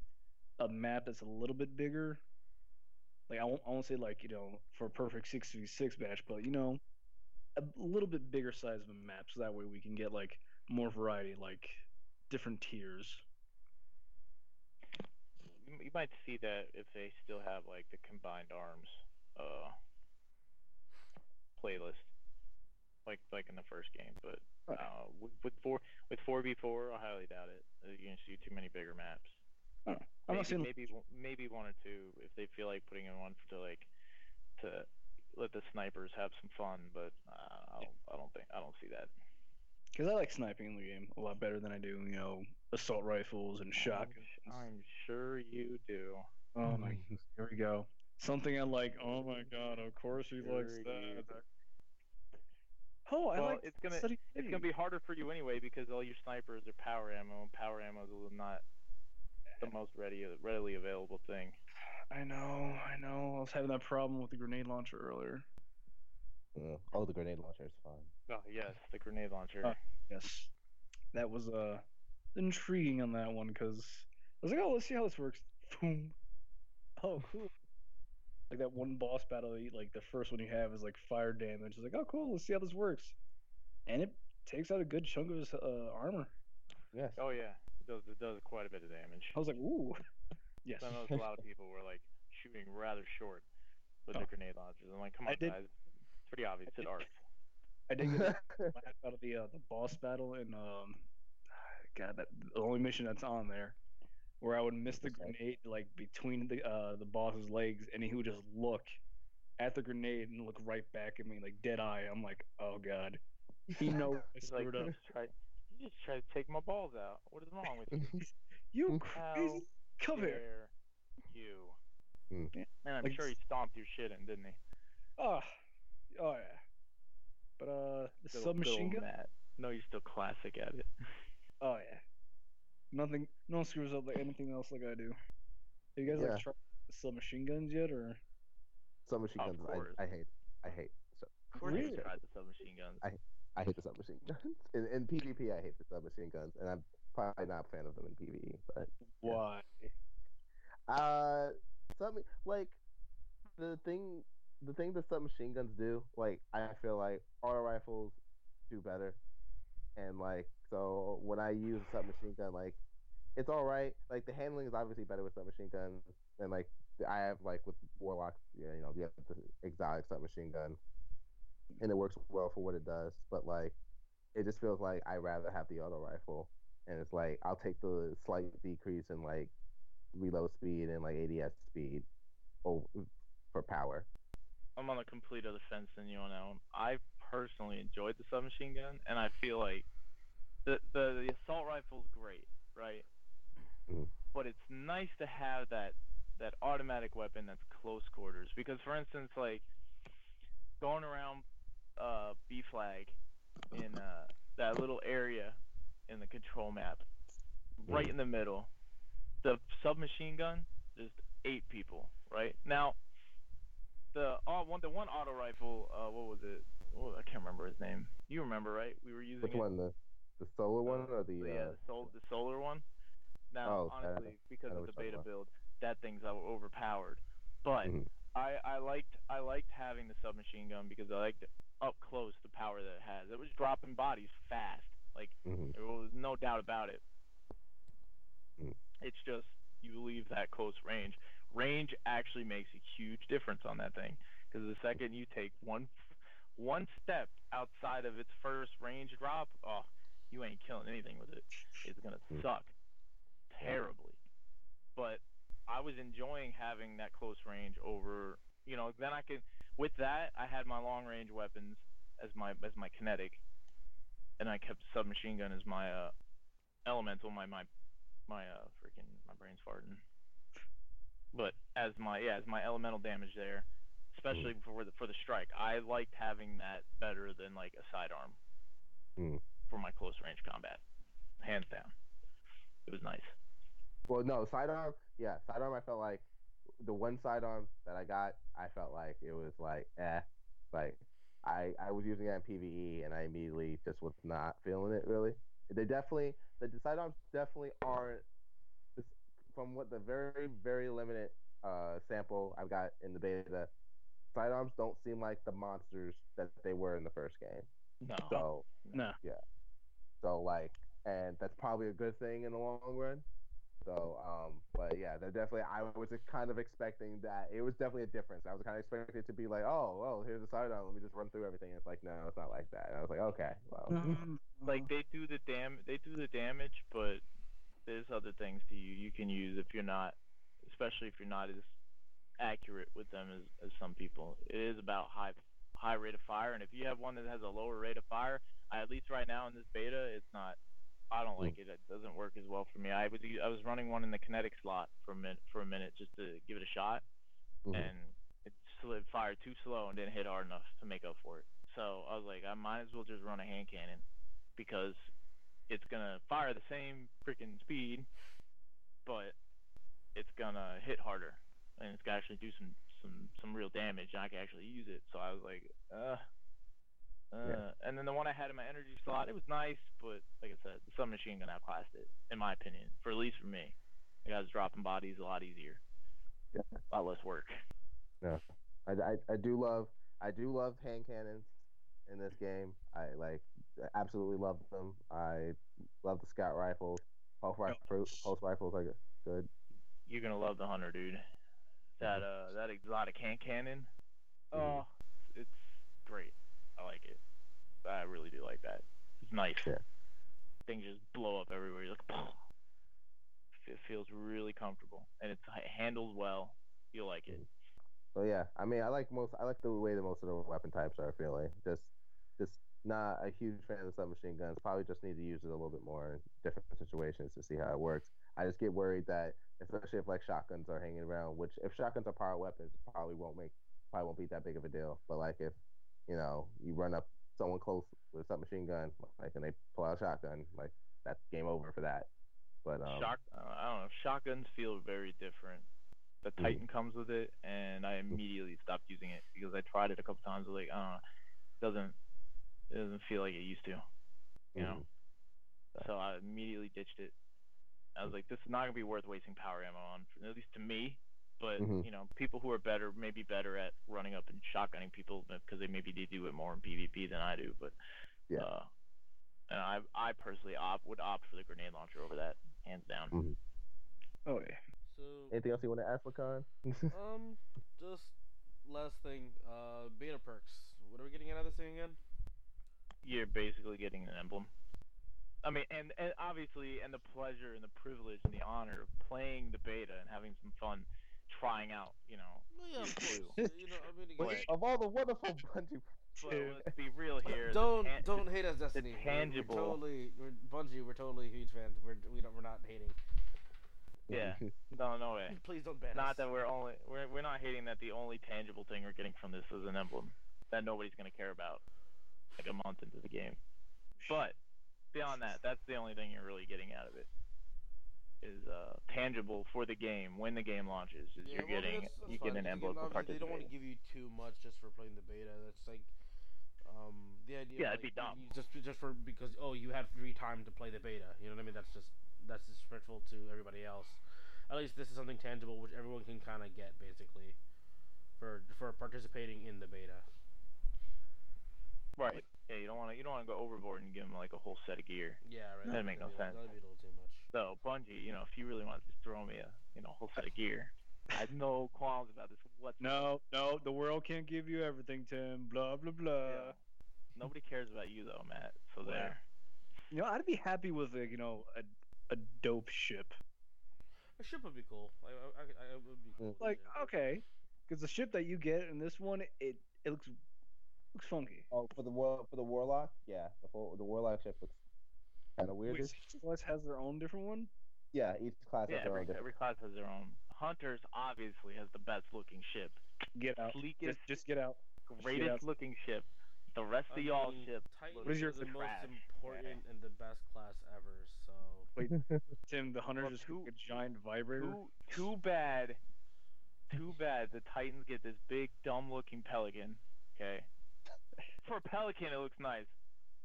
a map that's a little bit bigger. Like I won't, I won't say like you know for a perfect six v six match, but you know, a little bit bigger size of a map, so that way we can get like more variety, like different tiers. You, you might see that if they still have like the combined arms uh playlist, like like in the first game. But Okay. uh, with, with four with four v four, I highly doubt it. Uh, You're gonna see too many bigger maps. I'm maybe, not maybe one- maybe one or two if they feel like putting in one to like to let the snipers have some fun. But uh, I don't I don't think I don't see that. because I like sniping in the game a lot better than I do, you know, assault rifles and shotguns. I'm sure you do. Oh my, here we go. Something I like. Oh my god! Of course he likes that. You Oh, I Well, like. it's gonna- Study It's gonna be harder for you anyway because all your snipers are power ammo, and power ammo is not the most ready readily available thing. I know, I know. I was having that problem with the grenade launcher earlier. Yeah. Oh, the grenade launcher is fine. Oh yes, the grenade launcher. Uh, Yes, that was uh intriguing on that one because I was like, oh, let's see how this works. Boom. Oh, cool. Like that one boss battle, like the first one you have is like fire damage. It's like, oh, cool. Let's see how this works. And it takes out a good chunk of his uh, armor. Yes. oh yeah, it does. It does quite a bit of damage. I was like, ooh. Yes. I know a lot of people were like shooting rather short with Oh. the grenade launchers. I'm like, come on, did- guys. It's pretty obvious. It did- arcs. I did get a out of the uh, the boss battle and um, God, that the only mission that's on there, where I would miss the grenade like between the uh the boss's legs, and he would just look at the grenade and look right back at me like dead eye. I'm like, oh God, he knows I He's like, screwed you up. just tried, you just tried to take my balls out. What is wrong with you? You How crazy, come here. you? Hmm. Man, I'm like sure he stomped your shit in, didn't he? Oh, oh yeah. But uh, the Good submachine old gun. Matt. No, you're still classic at it. Oh yeah. Nothing. No one screws up like anything else like I do. Have you guys Yeah. like tried submachine guns yet, or? Submachine Of guns. course. I, I hate. I hate. So Of course, Really? you tried the submachine guns. I- I hate the submachine guns. In, in PvP, I hate the submachine guns, and I'm probably not a fan of them in PvE. But Yeah. Why? uh, some like the thing, the thing that submachine guns do, like I feel like auto rifles do better, and like so when I use a submachine gun, like it's all right. Like the handling is obviously better with submachine guns, and like I have like with warlocks, yeah, you know, you have the exotic submachine gun, and it works well for what it does. But like, it just feels like I rather have the auto rifle, and it's like I'll take the slight decrease in like reload speed and like ADS speed for power. I'm on the complete other fence than you on that one. I personally enjoyed the submachine gun, and I feel like the the, the assault rifle's great, right? Mhm. But it's nice to have that that automatic weapon that's close quarters. Because, for instance, like going around uh, B flag in uh, that little area in the control map, right in the middle, the submachine gun, just eight people, right? Now, the uh, one the one auto rifle, uh, what was it? Oh, I can't remember his name. You remember, right? We were using Which it. one, the the solar one or the? So, uh, yeah, the, sol- the solar one. Now, Oh, uh, honestly, because I of the beta build, that thing's overpowered. But Mhm. I, I liked I liked having the submachine gun because I liked up close the power that it has. It was dropping bodies fast, like mhm. there was no doubt about it. Mm. It's just you leave that close range. Range actually makes a huge difference on that thing because the second you take one one step outside of its first range drop, oh, you ain't killing anything with it. It's gonna Mm. suck terribly. But I was enjoying having that close range over, you know, then I could with that I had my long range weapons as my as my kinetic and I kept submachine gun as my uh elemental, my my my uh freaking my brain's farting. But as my yeah, as my elemental damage there, especially for the for the strike, I liked having that better than like a sidearm Mm. for my close range combat, hands down. It was nice. Well, no sidearm. Yeah, sidearm. I felt like the one sidearm that I got, I felt like it was like eh, like I I was using it in PVE and I immediately just was not feeling it really. They definitely the sidearms definitely aren't from what the very very limited uh sample I've got in the beta. Sidearms don't seem like the monsters that they were in the first game. No. So No. Yeah. So like, and that's probably a good thing in the long run. So, um, but yeah, they're definitely. I was just kind of expecting that. It was definitely a difference. I was kind of expecting it to be like, oh, well, here's a sidearm. Let me just run through everything. It's like, no, it's not like that. And I was like, okay, well, like they do the dam they do the damage, but there's other things to you you can use if you're not, especially if you're not as accurate with them as, as some people. It is about high high rate of fire, and if you have one that has a lower rate of fire, I, at least right now in this beta, it's not. I don't like it. It doesn't work as well for me. I was I was running one in the kinetic slot for a minute for a minute just to give it a shot, Mhm. and it slid fired too slow and didn't hit hard enough to make up for it. So I was like, I might as well just run a hand cannon because it's gonna fire the same freaking speed, but it's gonna hit harder. And it's gonna actually do some some some real damage, and I can actually use it. So I was like, uh. Uh, Yeah. and then the one I had in my energy slot, it was nice, but like I said, the submachine gun outclassed it, in my opinion. For at least for me, the guys dropping bodies a lot easier, Yeah. a lot less work. I, I, I do love I do love hand cannons in this game. I like absolutely love them. I love the scout rifles. Pulse, rifle, pulse rifles are good. You're gonna love the hunter, dude. That uh, that exotic hand cannon. Mhm. Oh, it's great. I like it. I really do like that. It's nice. Yeah. Things just blow up everywhere. You're like, it feels really comfortable, and it's it handles well. You'll like it. So yeah, I mean, I like most. I like the way that most of the weapon types are feeling. Just, just not a huge fan of the submachine guns. Probably just need to use it a little bit more in different situations to see how it works. I just get worried that, especially if like shotguns are hanging around, which if shotguns are power weapons, probably won't make, probably won't be that big of a deal. But like if, you know, you run up someone close with a submachine gun, like and they pull out a shotgun, like that's game over for that. But um, Shock. I don't know. Shotguns feel very different. The Mhm. Titan comes with it, and I immediately stopped using it because I tried it a couple times. Like, I don't know, it doesn't it doesn't feel like it used to. You know. mhm. So I immediately ditched it. I was like, this is not gonna be worth wasting power ammo on, at least to me. But Mhm. you know, people who are better, maybe better at running up and shotgunning people because they maybe they do it more in PvP than I do. But Yeah. uh, and I I personally opt would opt for the grenade launcher over that, hands down. Mhm. Oh yeah. So Anything else you want to ask, Lacan? um, just last thing. Uh, beta perks. What are we getting out of this thing again? You're basically getting an emblem. I mean, and, and obviously, and the pleasure and the privilege and the honor of playing the beta and having some fun, trying out, you know. Well, yeah, of Two. course. you know, I mean, But- again, of all the wonderful Bungie, But Dude. let's be real here. the don't tan- don't hate us, Destiny. We're- tangible- We're totally, we're Bungie. We're totally huge fans. We're we don't we're not hating. Yeah. No, no way. Please don't ban us. Not that we're only we're we're not hating that the only tangible thing we're getting from this is an emblem that nobody's gonna care about like a month into the game. But beyond that, that's the only thing you're really getting out of it. Is uh, tangible for the game when the game launches. Is Yeah, you're well, getting you get an emblem for They don't want to give you too much just for playing the beta. That's like, um, the idea. Yeah, like, it'd be dumb. Just just for because oh you had free time to play the beta. You know what I mean? That's just that's disrespectful to everybody else. At least this is something tangible which everyone can kind of get basically, for for participating in the beta. Right. Yeah, you don't want to you don't want to go overboard and give them like a whole set of gear. Yeah, right. That'd make no be, sense. That'd be a little too much. So Bungie, you know, if you really want to just throw me a you know whole set of gear, I have no qualms about this whatsoever. No, no, the world can't give you everything, Tim. Blah blah blah. Yeah. Nobody cares about you though, Matt. So Wow. there. You know, I'd be happy with like you know a a dope ship. A ship would be cool. I, I, I, I would be cool. Like okay, because the ship that you get in this one, it it looks looks funky. Oh, for the war for the warlock, yeah, the whole, the warlock ship looks kind of Wait, weird. each class has their own different one. Yeah, each class Yeah, has their every, own different. every class has their own. Hunters obviously has the best looking ship, Get out. sleekest, Just, just get out. greatest out. looking ship. The rest I of y'all mean, ship. Titans What is your- are the most trash. important and the best class ever. So Wait, Tim, the hunter Well, just two- a giant vibrator. Too, too bad. Too bad the Titans get this big dumb looking pelican. Okay. For a pelican, it looks nice,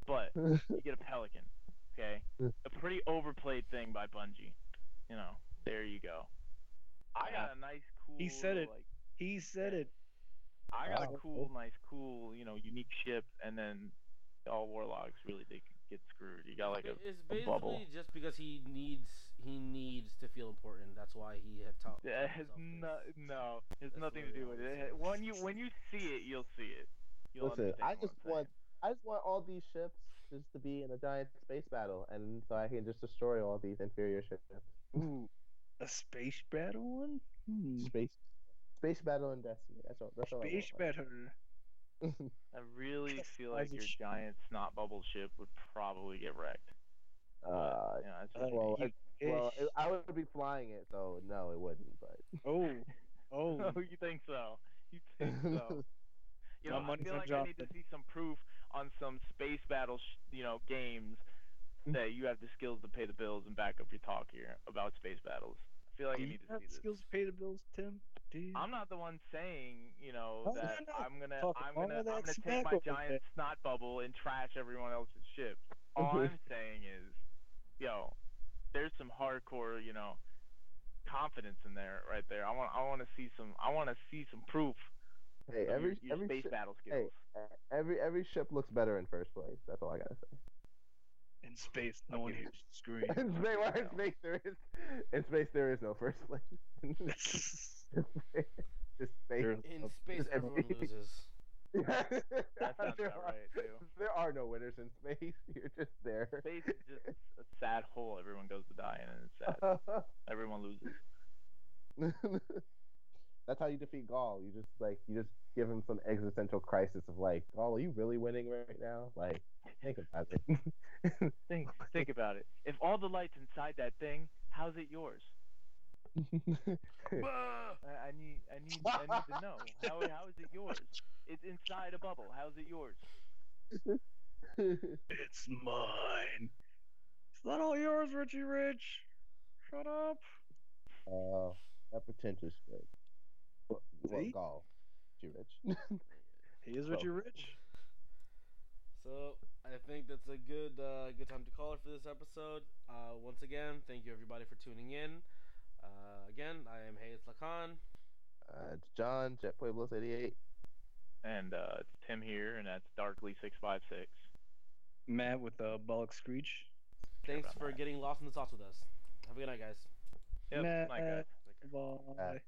but you get a pelican. Okay. A pretty overplayed thing by Bungie. You know. There you go. I got a nice, cool. He said it. Like, He said it. I got Wow. a cool, nice, cool, you know, unique ship, and then all warlocks really they get screwed. You got like a, it's a basically bubble. just because he needs he needs to feel important. That's why he had taught. Yeah, it has no, no, it has That's nothing to do with always it. When you when you see it, you'll see it. You'll Listen, I just want I just want all these ships just to be in a giant space battle, and so I can just destroy all these inferior ships. Ooh, a space battle one. Hmm. Space space battle in Destiny. That's all. That's all. I Space battle. I really feel like your giant snot bubble ship would probably get wrecked. Uh, Yeah, that's Uh, just well, me. I, well, it, I would be flying it, so no, it wouldn't. But oh, oh. oh, you think so? You think so? You know, I feel like I need to see some proof on some space battle, sh- you know, games mm. that you have the skills to pay the bills and back up your talk here about space battles. I feel like Do you need to see this. skills to pay the bills, Tim? dude. I'm not the one saying, you know, No, that no, no. I'm gonna Talk I'm gonna I'm gonna take my giant there. snot bubble and trash everyone else's ships. All mm-hmm. I'm saying is, yo, there's some hardcore, you know, confidence in there right there. I want I want to see some I want to see some proof Hey, of your- every your, every space ship, battle hey, skills. uh, every every ship looks better in first place. That's all I gotta say. In space, no one Okay. hears the scream. in space, well, in space there is in space there is no first place. Just space. In space, everyone every- loses. That sounds there, about are, right too. there are no winners in space. You're just there. Space is just a sad hole. Everyone goes to die in, and it's sad. Everyone loses. That's how you defeat Ghaul. You just like you just give him some existential crisis of like, Ghaul, are you really winning right now? Like, think about it. Think think about it. If all the lights inside that thing, how's it yours? Bah! I, I need I need I need to know. How how is it yours? It's inside a bubble. How's it yours? It's mine. It's not all yours, Richie Rich. Shut up. uh, that pretentious shit. What, what See? Ghaul? You rich? He is Well. Richie Rich. So I think that's a good uh, good time to call it for this episode. Uh, once again, thank you everybody for tuning in. Uh, again, I am Hayes Lacan. uh, it's John Jet Pueblos eighty eight. And uh, it's Tim here, and that's Darkly six five six. Matt with the bollock screech. Thanks for that. getting lost in the sauce with us. Have a good night, guys. Yep. Matt. Night, guys. Take care. Bye. Uh,